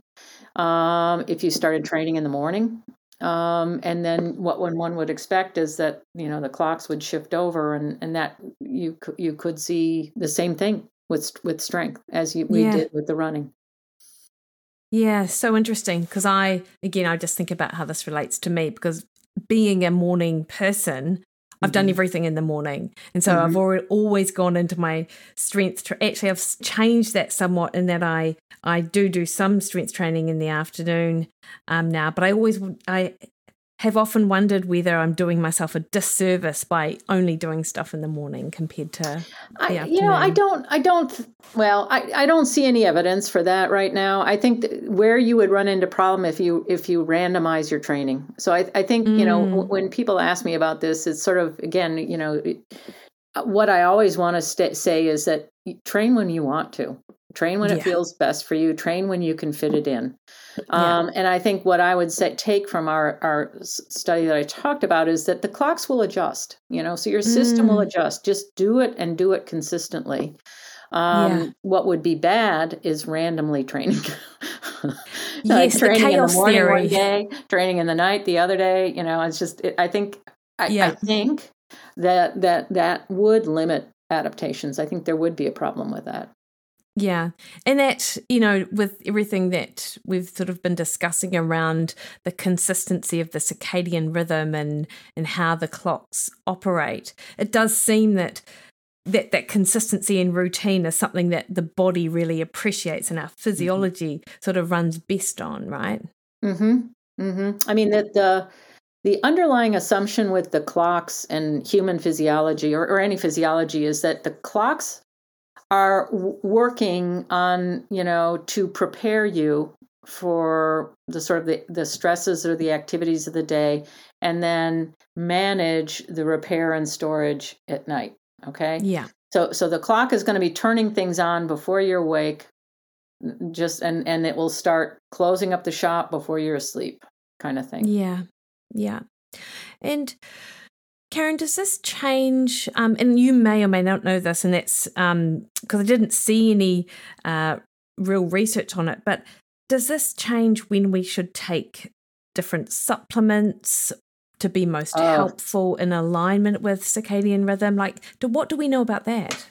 um, if you started training in the morning. Um, and then what one, one would expect is that you know the clocks would shift over, and, and that you you could see the same thing with with strength as you, we yeah. did with the running. Yeah, so interesting because I again I just think about how this relates to me because being a morning person, I've done mm-hmm. everything in the morning. And so mm-hmm. I've already, always gone into my strength. Tra- Actually, I've changed that somewhat in that I, I do do some strength training in the afternoon um, now, but I always, I have often wondered whether I'm doing myself a disservice by only doing stuff in the morning compared to I, you know I don't I don't well I, I don't see any evidence for that right now I think where you would run into problem if you if you randomize your training so I, I think mm. you know mm. when people ask me about this it's sort of again you know what I always want to st- say is that train when you want to train when yeah. it feels best for you train when you can fit it in um, yeah. and i think what i would say take from our, our study that i talked about is that the clocks will adjust you know so your system mm. will adjust just do it and do it consistently um, yeah. what would be bad is randomly training *laughs* yes, training the chaos in the morning theory. one day training in the night the other day you know it's just it, i think I, yeah. I think that that that would limit adaptations i think there would be a problem with that yeah. And that, you know, with everything that we've sort of been discussing around the consistency of the circadian rhythm and and how the clocks operate, it does seem that that that consistency and routine is something that the body really appreciates and our mm-hmm. physiology mm-hmm. sort of runs best on, right? Mhm. Mhm. I mean that the the underlying assumption with the clocks and human physiology or, or any physiology is that the clocks are working on you know to prepare you for the sort of the, the stresses or the activities of the day and then manage the repair and storage at night okay? Yeah. So so the clock is going to be turning things on before you're awake just and and it will start closing up the shop before you're asleep kind of thing. Yeah. Yeah. And Karen, does this change? Um, and you may or may not know this, and that's because um, I didn't see any uh, real research on it. But does this change when we should take different supplements to be most oh. helpful in alignment with circadian rhythm? Like, do, what do we know about that?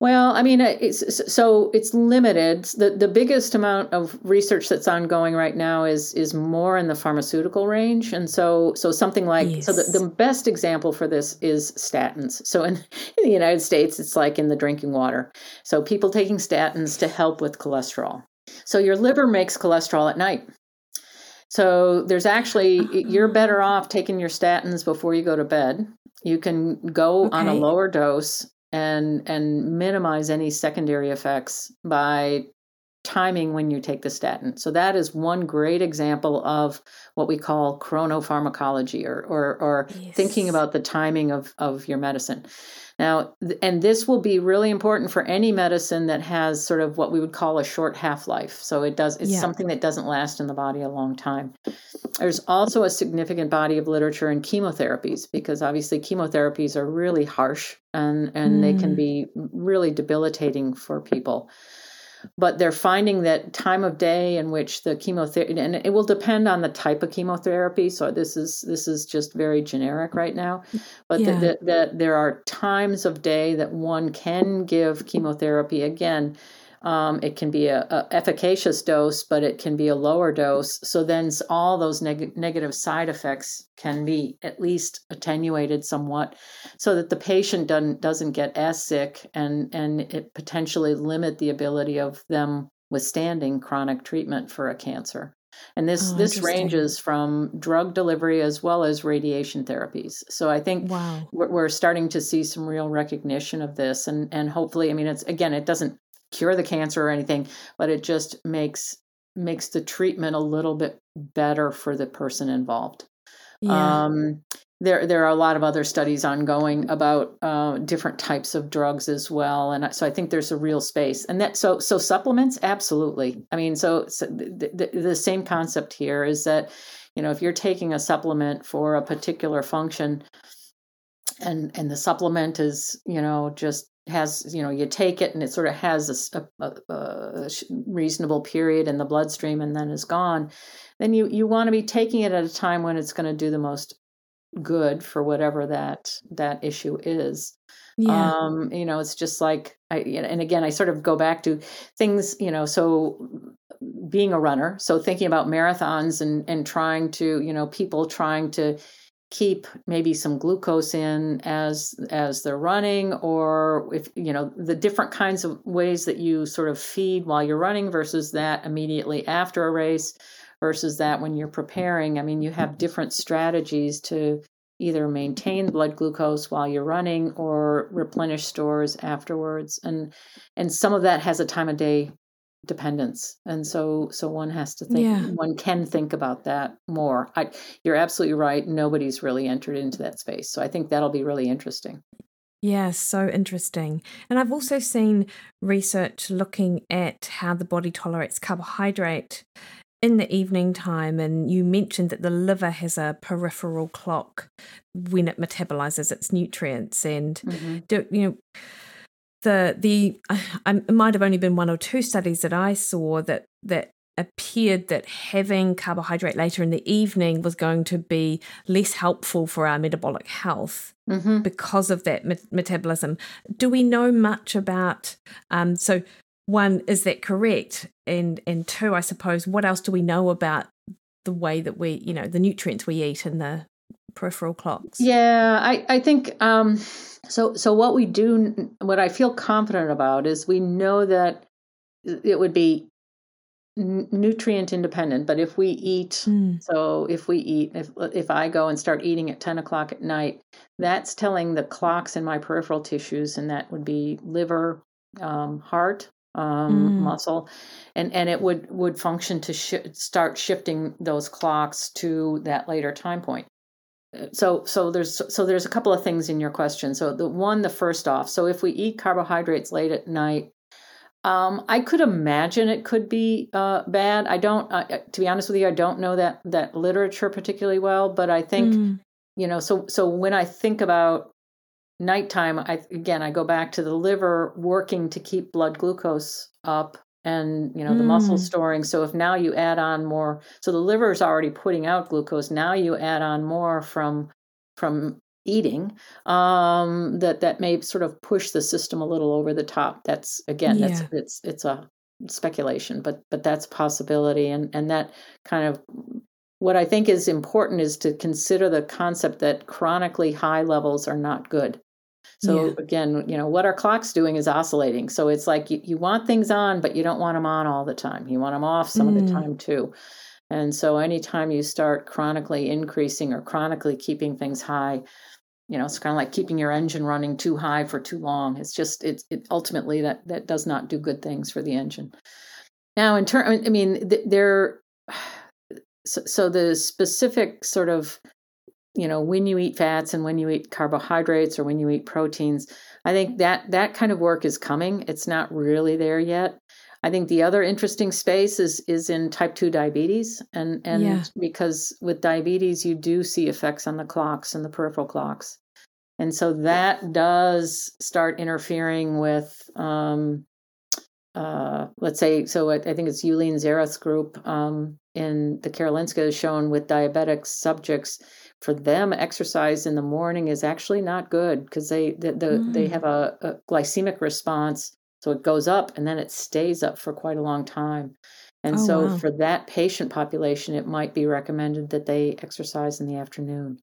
Well, I mean, it's, so it's limited. The the biggest amount of research that's ongoing right now is is more in the pharmaceutical range, and so so something like yes. so the, the best example for this is statins. So in *laughs* in the United States, it's like in the drinking water. So people taking statins to help with cholesterol. So your liver makes cholesterol at night. So there's actually you're uh-huh. better off taking your statins before you go to bed. You can go okay. on a lower dose and and minimize any secondary effects by timing when you take the statin. So that is one great example of what we call chronopharmacology or or, or yes. thinking about the timing of, of your medicine. Now, and this will be really important for any medicine that has sort of what we would call a short half life. So it does, it's yeah. something that doesn't last in the body a long time. There's also a significant body of literature in chemotherapies because obviously chemotherapies are really harsh and, and mm. they can mm. be really debilitating for people but they're finding that time of day in which the chemotherapy and it will depend on the type of chemotherapy so this is this is just very generic right now but yeah. that the, the, there are times of day that one can give chemotherapy again um, it can be a, a, efficacious dose, but it can be a lower dose. So then all those neg- negative side effects can be at least attenuated somewhat, so that the patient doesn't doesn't get as sick and and it potentially limit the ability of them withstanding chronic treatment for a cancer. And this oh, this ranges from drug delivery as well as radiation therapies. So I think wow. we're, we're starting to see some real recognition of this, and and hopefully, I mean, it's again, it doesn't cure the cancer or anything, but it just makes makes the treatment a little bit better for the person involved. Yeah. Um, there, there are a lot of other studies ongoing about uh, different types of drugs as well, and so I think there's a real space. And that, so, so supplements, absolutely. I mean, so, so the, the, the same concept here is that, you know, if you're taking a supplement for a particular function, and and the supplement is, you know, just has you know you take it and it sort of has a, a, a, reasonable period in the bloodstream and then is gone then you you want to be taking it at a time when it's going to do the most good for whatever that that issue is yeah. um you know it's just like i and again i sort of go back to things you know so being a runner so thinking about marathons and and trying to you know people trying to keep maybe some glucose in as as they're running or if you know the different kinds of ways that you sort of feed while you're running versus that immediately after a race versus that when you're preparing. I mean you have different strategies to either maintain blood glucose while you're running or replenish stores afterwards. And and some of that has a time of day dependence and so so one has to think yeah. one can think about that more I, you're absolutely right nobody's really entered into that space so i think that'll be really interesting yeah, so interesting. And I've also seen research looking at how the body tolerates carbohydrate in the evening time. And you mentioned that the liver has a peripheral clock when it metabolizes its nutrients. And mm-hmm. do, you know, the the I, *sighs* it might have only been one or two studies that I saw that that appeared that having carbohydrate later in the evening was going to be less helpful for our metabolic health mm-hmm. because of that me- metabolism. Do we know much about? Um, so, one is that correct, and and two, I suppose, what else do we know about the way that we, you know, the nutrients we eat and the peripheral clocks? Yeah, I I think. Um, so, so what we do, what I feel confident about is we know that it would be nutrient independent. But if we eat, mm. so if we eat, if if I go and start eating at ten o'clock at night, that's telling the clocks in my peripheral tissues, and that would be liver, um, heart, um, mm. muscle, and and it would would function to sh- start shifting those clocks to that later time point so so there's so there's a couple of things in your question so the one the first off so if we eat carbohydrates late at night um, I could imagine it could be uh, bad. I don't, uh, to be honest with you, I don't know that that literature particularly well. But I think, mm. you know, so so when I think about nighttime, I again I go back to the liver working to keep blood glucose up and you know the mm. muscle storing. So if now you add on more so the liver is already putting out glucose. Now you add on more from from eating um that that may sort of push the system a little over the top. That's again yeah. that's it's it's a speculation but but that's a possibility. And and that kind of what i think is important is to consider the concept that chronically high levels are not good so yeah. again, you know, what our clock's doing is oscillating. So it's like you, you want things on, but you don't want them on all the time. You want them off some mm. of the mm. time too. And so anytime you start chronically increasing or chronically keeping things high, you know, it's kind of like keeping your engine running too high for too long. It's just it's it ultimately that that does not do good things for the engine. Now, in turn, I mean, there. *sighs* So, so the specific sort of, you know, when you eat fats and when you eat carbohydrates or when you eat proteins, I think that that kind of work is coming. It's not really there yet. I think the other interesting space is is in type 2 diabetes and and yeah. because with diabetes you do see effects on the clocks and the peripheral clocks. And so that does start interfering with um, uh, let's say, so I, I think it's Juleen Zierath's group um, in the Karolinska has shown with diabetic subjects, for them, exercise in the morning is actually not good because they the, the mm. they have a, a, glycemic response, so it goes up and then it stays up for quite a long time. And oh, so, wow. for that patient population, it might be recommended that they exercise in the afternoon.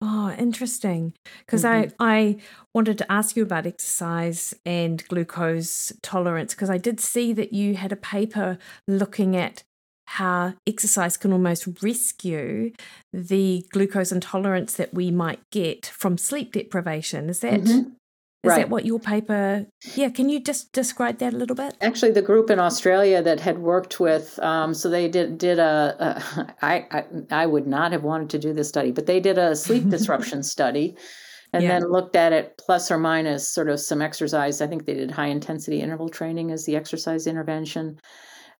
Oh, interesting. Because mm-hmm. I I wanted to ask you about exercise and glucose tolerance because I did see that you had a paper looking at how exercise can almost rescue the glucose intolerance that we might get from sleep deprivation. Is that mm-hmm. Is right. that what your paper? Yeah, can you just describe that a little bit? Actually, the group in Australia that had worked with, um, so they did did a. a *laughs* I, I I would not have wanted to do this study, but they did a sleep *laughs* disruption study, and yeah. then looked at it plus or minus sort of some exercise. I think they did high intensity interval training as the exercise intervention,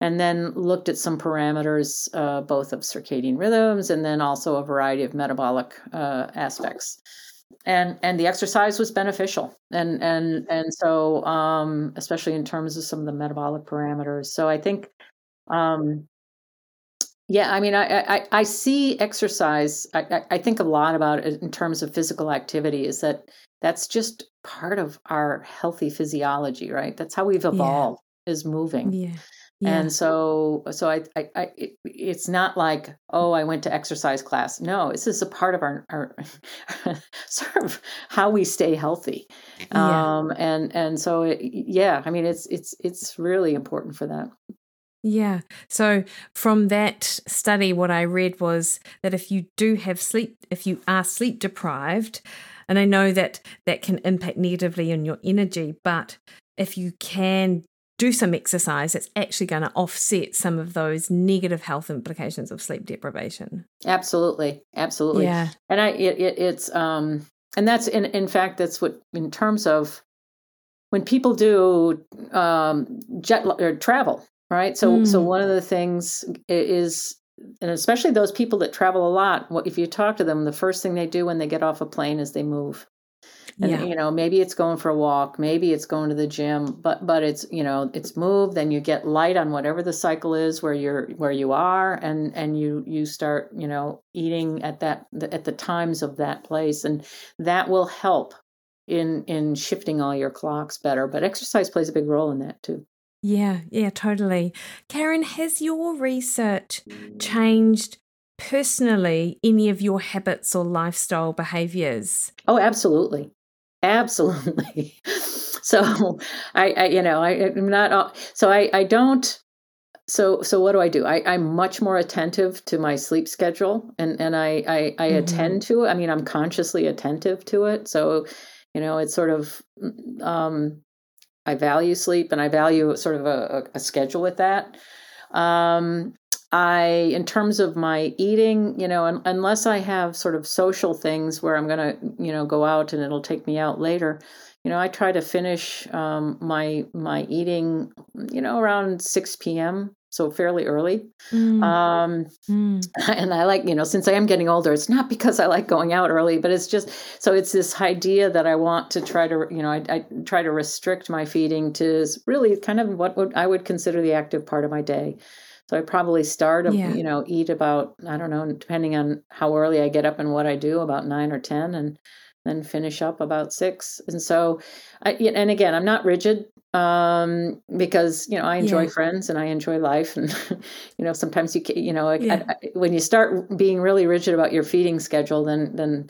and then looked at some parameters, uh, both of circadian rhythms and then also a variety of metabolic uh, aspects. And and the exercise was beneficial. And and and so um especially in terms of some of the metabolic parameters. So i think um yeah i mean i i, I see exercise I, I think a lot about it in terms of physical activity is that that's just part of our healthy physiology right? That's how we've evolved yeah. is moving. Yeah yeah. And so, so I, I, I it, it's not like, oh, I went to exercise class. No, this is a part of our, our *laughs* sort of how we stay healthy. Yeah. Um, and, and so, it, yeah, I mean, it's, it's, it's really important for that. Yeah. So from that study, what I read was that if you do have sleep, if you are sleep deprived, and I know that that can impact negatively on your energy, but if you can do some exercise, it's actually going to offset some of those negative health implications of sleep deprivation. Absolutely, absolutely. Yeah, and I it, it, it's um and that's in in fact that's what in terms of when people do um jet or travel, right? So mm. so one of the things is and especially those people that travel a lot, if you talk to them, the first thing they do when they get off a plane is they move and yeah. you know maybe it's going for a walk maybe it's going to the gym but but it's you know it's moved then you get light on whatever the cycle is where you're where you are and and you you start you know eating at that at the times of that place. And that will help in in shifting all your clocks better but exercise plays a big role in that too. Yeah yeah totally. Karen has your research changed personally any of your habits or lifestyle behaviors? Oh absolutely Absolutely. *laughs* so I, I, you know, I, am not, so I, I don't, so, so what do I do? I, I'm much more attentive to my sleep schedule and, and I, I, I mm-hmm. attend to it. I mean, I'm consciously attentive to it. So, you know, it's sort of, um, I value sleep and I value sort of a, a schedule with that. Um, I, in terms of my eating, you know, un- unless I have sort of social things where I'm going to, you know, go out and it'll take me out later, you know, I try to finish um, my my eating, you know, around six p.m. So fairly early. Mm. Um, mm. *laughs* And I like, you know, since I am getting older, it's not because I like going out early, but it's just so it's this idea that I want to try to, you know, I, I try to restrict my feeding to really kind of what would, I would consider the active part of my day. So I probably start, yeah. you know, eat about, I don't know, depending on how early I get up and what I do, about nine or 10, and then finish up about six. And so, I, and again, I'm not rigid um, because, you know, I enjoy yeah. friends and I enjoy life. And, *laughs* you know, sometimes you, can, you know, yeah. I, I, when you start being really rigid about your feeding schedule, then, then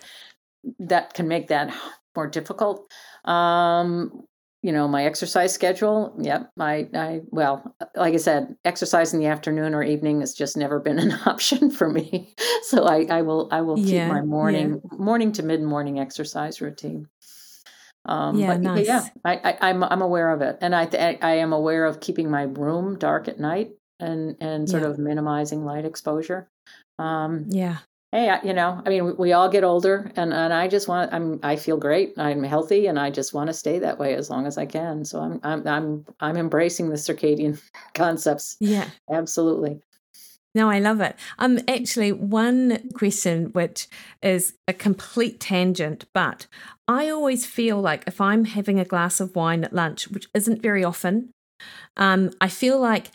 that can make that more difficult. Um, you know my exercise schedule yep i i well like i said exercise in the afternoon or evening has just never been *laughs* an option for me *laughs* so i i will i will keep yeah, my morning yeah. morning to mid morning exercise routine Um, yeah, but, nice. but yeah, I, I, I'm I'm aware of it, and I th- I am aware of keeping my room dark at night and and sort Yeah. of minimizing light exposure. Um, Yeah. Hey, I- you know, I mean, we, we all get older, and and I just want I'm I feel great, I'm healthy, and I just want to stay that way as long as I can. So I'm I'm I'm I'm embracing the circadian *laughs* concepts. Yeah. Absolutely. No, I love it. Um, actually, one question which is a complete tangent, but I always feel like if I'm having a glass of wine at lunch, which isn't very often, um, I feel like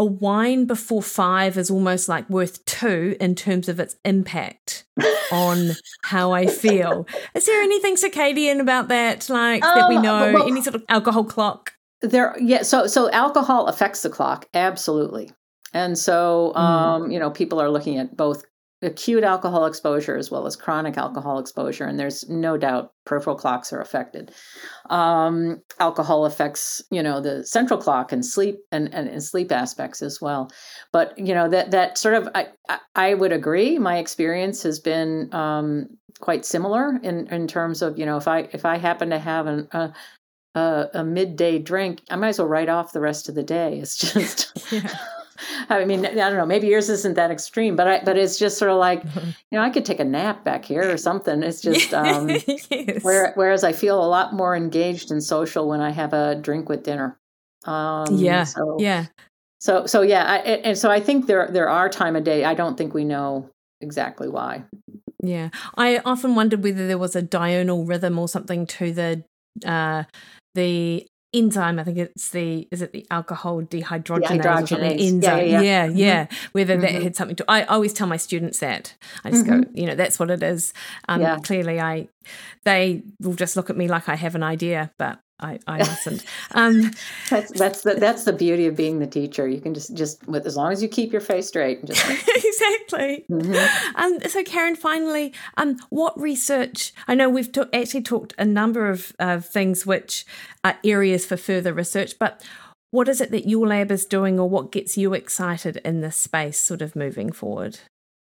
a wine before five is almost like worth two in terms of its impact on how I feel. *laughs* Is there anything circadian about that, like that we Um, know? well- any sort of alcohol clock? There, yeah. So, so alcohol affects the clock, absolutely. And so, Mm. um, you know, people are looking at both acute alcohol exposure as well as chronic alcohol exposure, and there's no doubt peripheral clocks are affected. Um, alcohol affects, you know, the central clock and sleep and, and, and sleep aspects as well. But you know that that sort of, I, I, would agree. My experience has been um, quite similar in in terms of, you know, if I if I happen to have an, a a, a midday drink, I might as well write off the rest of the day. It's just, *laughs* Yeah. I mean, I don't know, maybe yours isn't that extreme, but I, but it's just sort of like, you know, I could take a nap back here or something. It's just, *laughs* um, yes. where, whereas I feel a lot more engaged and social when I have a drink with dinner. Um, yeah. So, yeah. so, so yeah. I, and and so I think there, there are time of day. I don't think we know exactly why. Yeah, I often wondered whether there was a diurnal rhythm or something to the uh, the enzyme. I think it's the is it the alcohol dehydrogenase, Dehydrogenase. enzyme? Yeah, Yeah, yeah, yeah. yeah. Whether that Mhm. had something to. I always tell my students that. I just go, you know, that's what it is. Um. Clearly, I they will just look at me like I have an idea, but I I mustn't. um, That's, that's the, that's the beauty of being the teacher. You can just, just with, as long as you keep your face straight and just, *laughs* exactly. Mhm. Um, so, Karen, finally, um, what research? I know we've ta- actually talked a number of uh, things which are areas for further research, but what is it that your lab is doing, or what gets you excited in this space, sort of moving forward?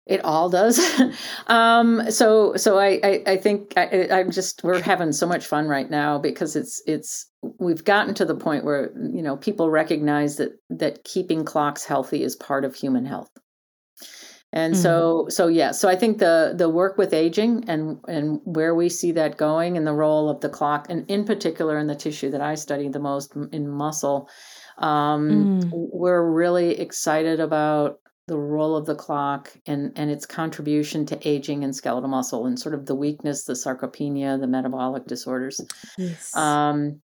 It all does. *laughs* um, so, so I, I, I think I, I'm just we're having so much fun right now because it's it's we've gotten to the point where you know people recognize that that keeping clocks healthy is part of human health. And so, so yeah, so I think the the work with aging and and where we see that going and the role of the clock, and in particular in the tissue that I study the most in muscle, um, Mm. we're really excited about the role of the clock and and its contribution to aging and skeletal muscle and sort of the weakness, the sarcopenia, the metabolic disorders. Yes. Um,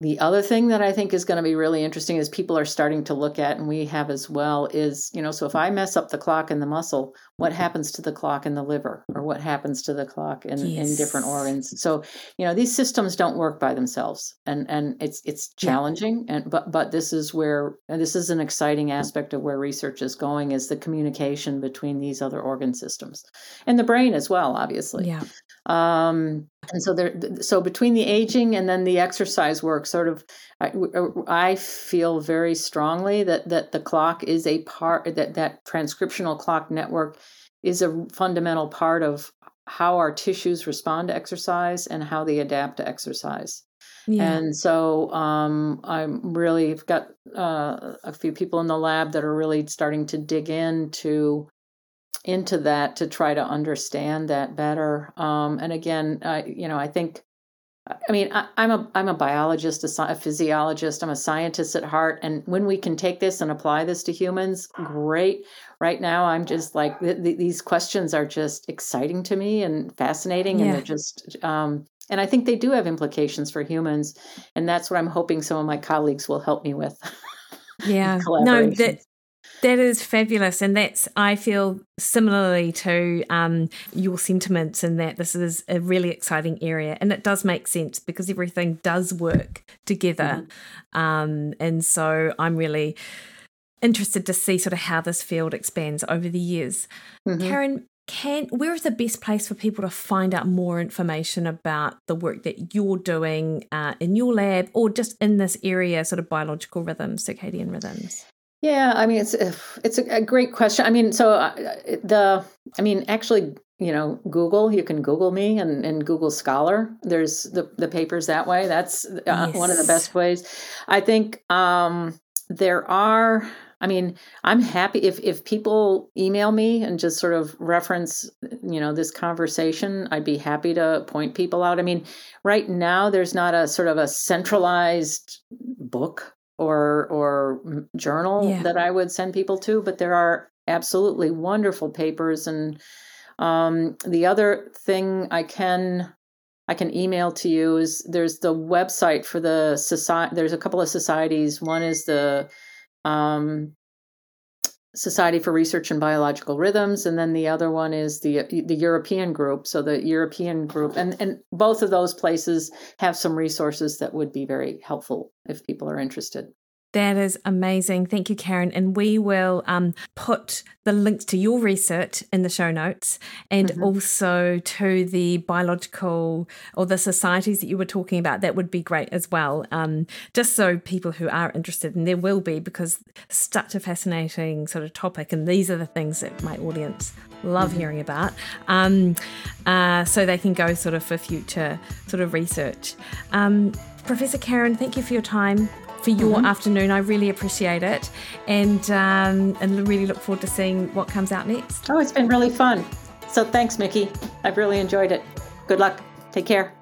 the other thing that I think is going to be really interesting is people are starting to look at, and we have as well, is you know, so if I mess up the clock in the muscle, what happens to the clock in the liver, or what happens to the clock in, in different organs? So you know, these systems don't work by themselves, and and it's it's challenging, and but but this is where and this is an exciting aspect of where research is going is the communication between these other organ systems and the brain as well, obviously yeah. Um and so there so between the aging and then the exercise work sort of I feel very strongly that that the clock is a part that that transcriptional clock network is a fundamental part of how our tissues respond to exercise and how they adapt to exercise Yeah. and so um, I'm really I've got uh, a few people in the lab that are really starting to dig into into that to try to understand that better. Um, and again, uh, you know, I think. I mean, I, I'm a I'm a biologist, a, a physiologist. I'm a scientist at heart, and when we can take this and apply this to humans, great. Right now, I'm just like th- th- these questions are just exciting to me and fascinating, and they're just um, and I think they do have implications for humans, and that's what I'm hoping some of my colleagues will help me with. *laughs* Yeah. No, that that is fabulous, and that's I feel similarly to um, your sentiments in that this is a really exciting area, and it does make sense because everything does work together, um, and so I'm really interested to see sort of how this field expands over the years. Mhm. Karen, can where is the best place for people to find out more information about the work that you're doing uh, in your lab or just in this area, sort of biological rhythms, circadian rhythms? Yeah, I mean it's it's a, a great question. I mean, so uh, the I mean actually you know google you can google me and, and google scholar there's the, the papers that way that's uh, yes. one of the best ways i think um, there are i mean i'm happy if if people email me and just sort of reference you know this conversation i'd be happy to point people out i mean right now there's not a sort of a centralized book or or journal yeah. that i would send people to but there are absolutely wonderful papers and um, the other thing I can I can email to you is there's the website for the society. There's a couple of societies. One is the um, Society for Research in Biological Rhythms, and then the other one is the the European group. So the European group, and and both of those places have some resources that would be very helpful if people are interested. That is amazing. Thank you, Karen. And we will um, put the links to your research in the show notes and mm-hmm. also to the biological or the societies that you were talking about. That would be great as well. Um, just so people who are interested, and there will be because such a fascinating sort of topic. And these are the things that my audience love mm-hmm. hearing about. Um, uh, so they can go sort of for future sort of research. Um, Professor Karen, thank you for your time for your mm-hmm. afternoon. I really appreciate it, and um, and really look forward to seeing what comes out next. Oh, it's been really fun. So thanks, Mikki. I've really enjoyed it. Good luck. Take care.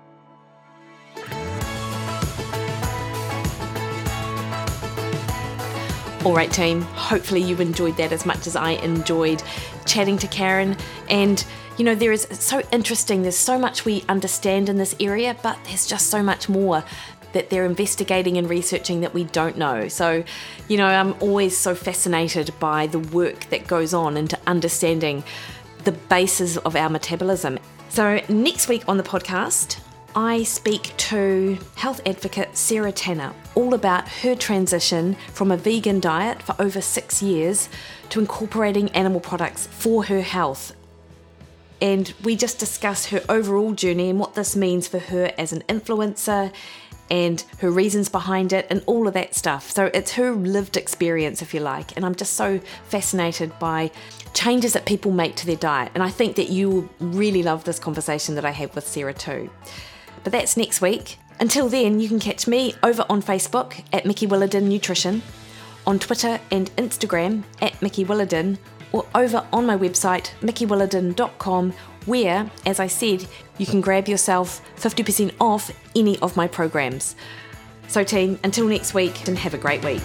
All right, team. Hopefully, you enjoyed that as much as I enjoyed chatting to Karen. And, you know, there is so interesting. There's so much we understand in this area, but there's just so much more that they're investigating and researching that we don't know. So, you know, I'm always so fascinated by the work that goes on into understanding the basis of our metabolism. So, next week on the podcast, I speak to health advocate Sarah Tanner all about her transition from a vegan diet for over six years to incorporating animal products for her health. And we just discuss her overall journey and what this means for her as an influencer and her reasons behind it and all of that stuff. So it's her lived experience, if you like. And I'm just so fascinated by changes that people make to their diet. And I think that you will really love this conversation that I had with Sarah too. But that's next week. Until then, you can catch me over on Facebook at Mikki Williden Nutrition, on Twitter and Instagram at Mikki Williden, or over on my website, mikkiwilliden.com where, as I said, you can grab yourself 50% off any of my programs. So, team, until next week, and have a great week.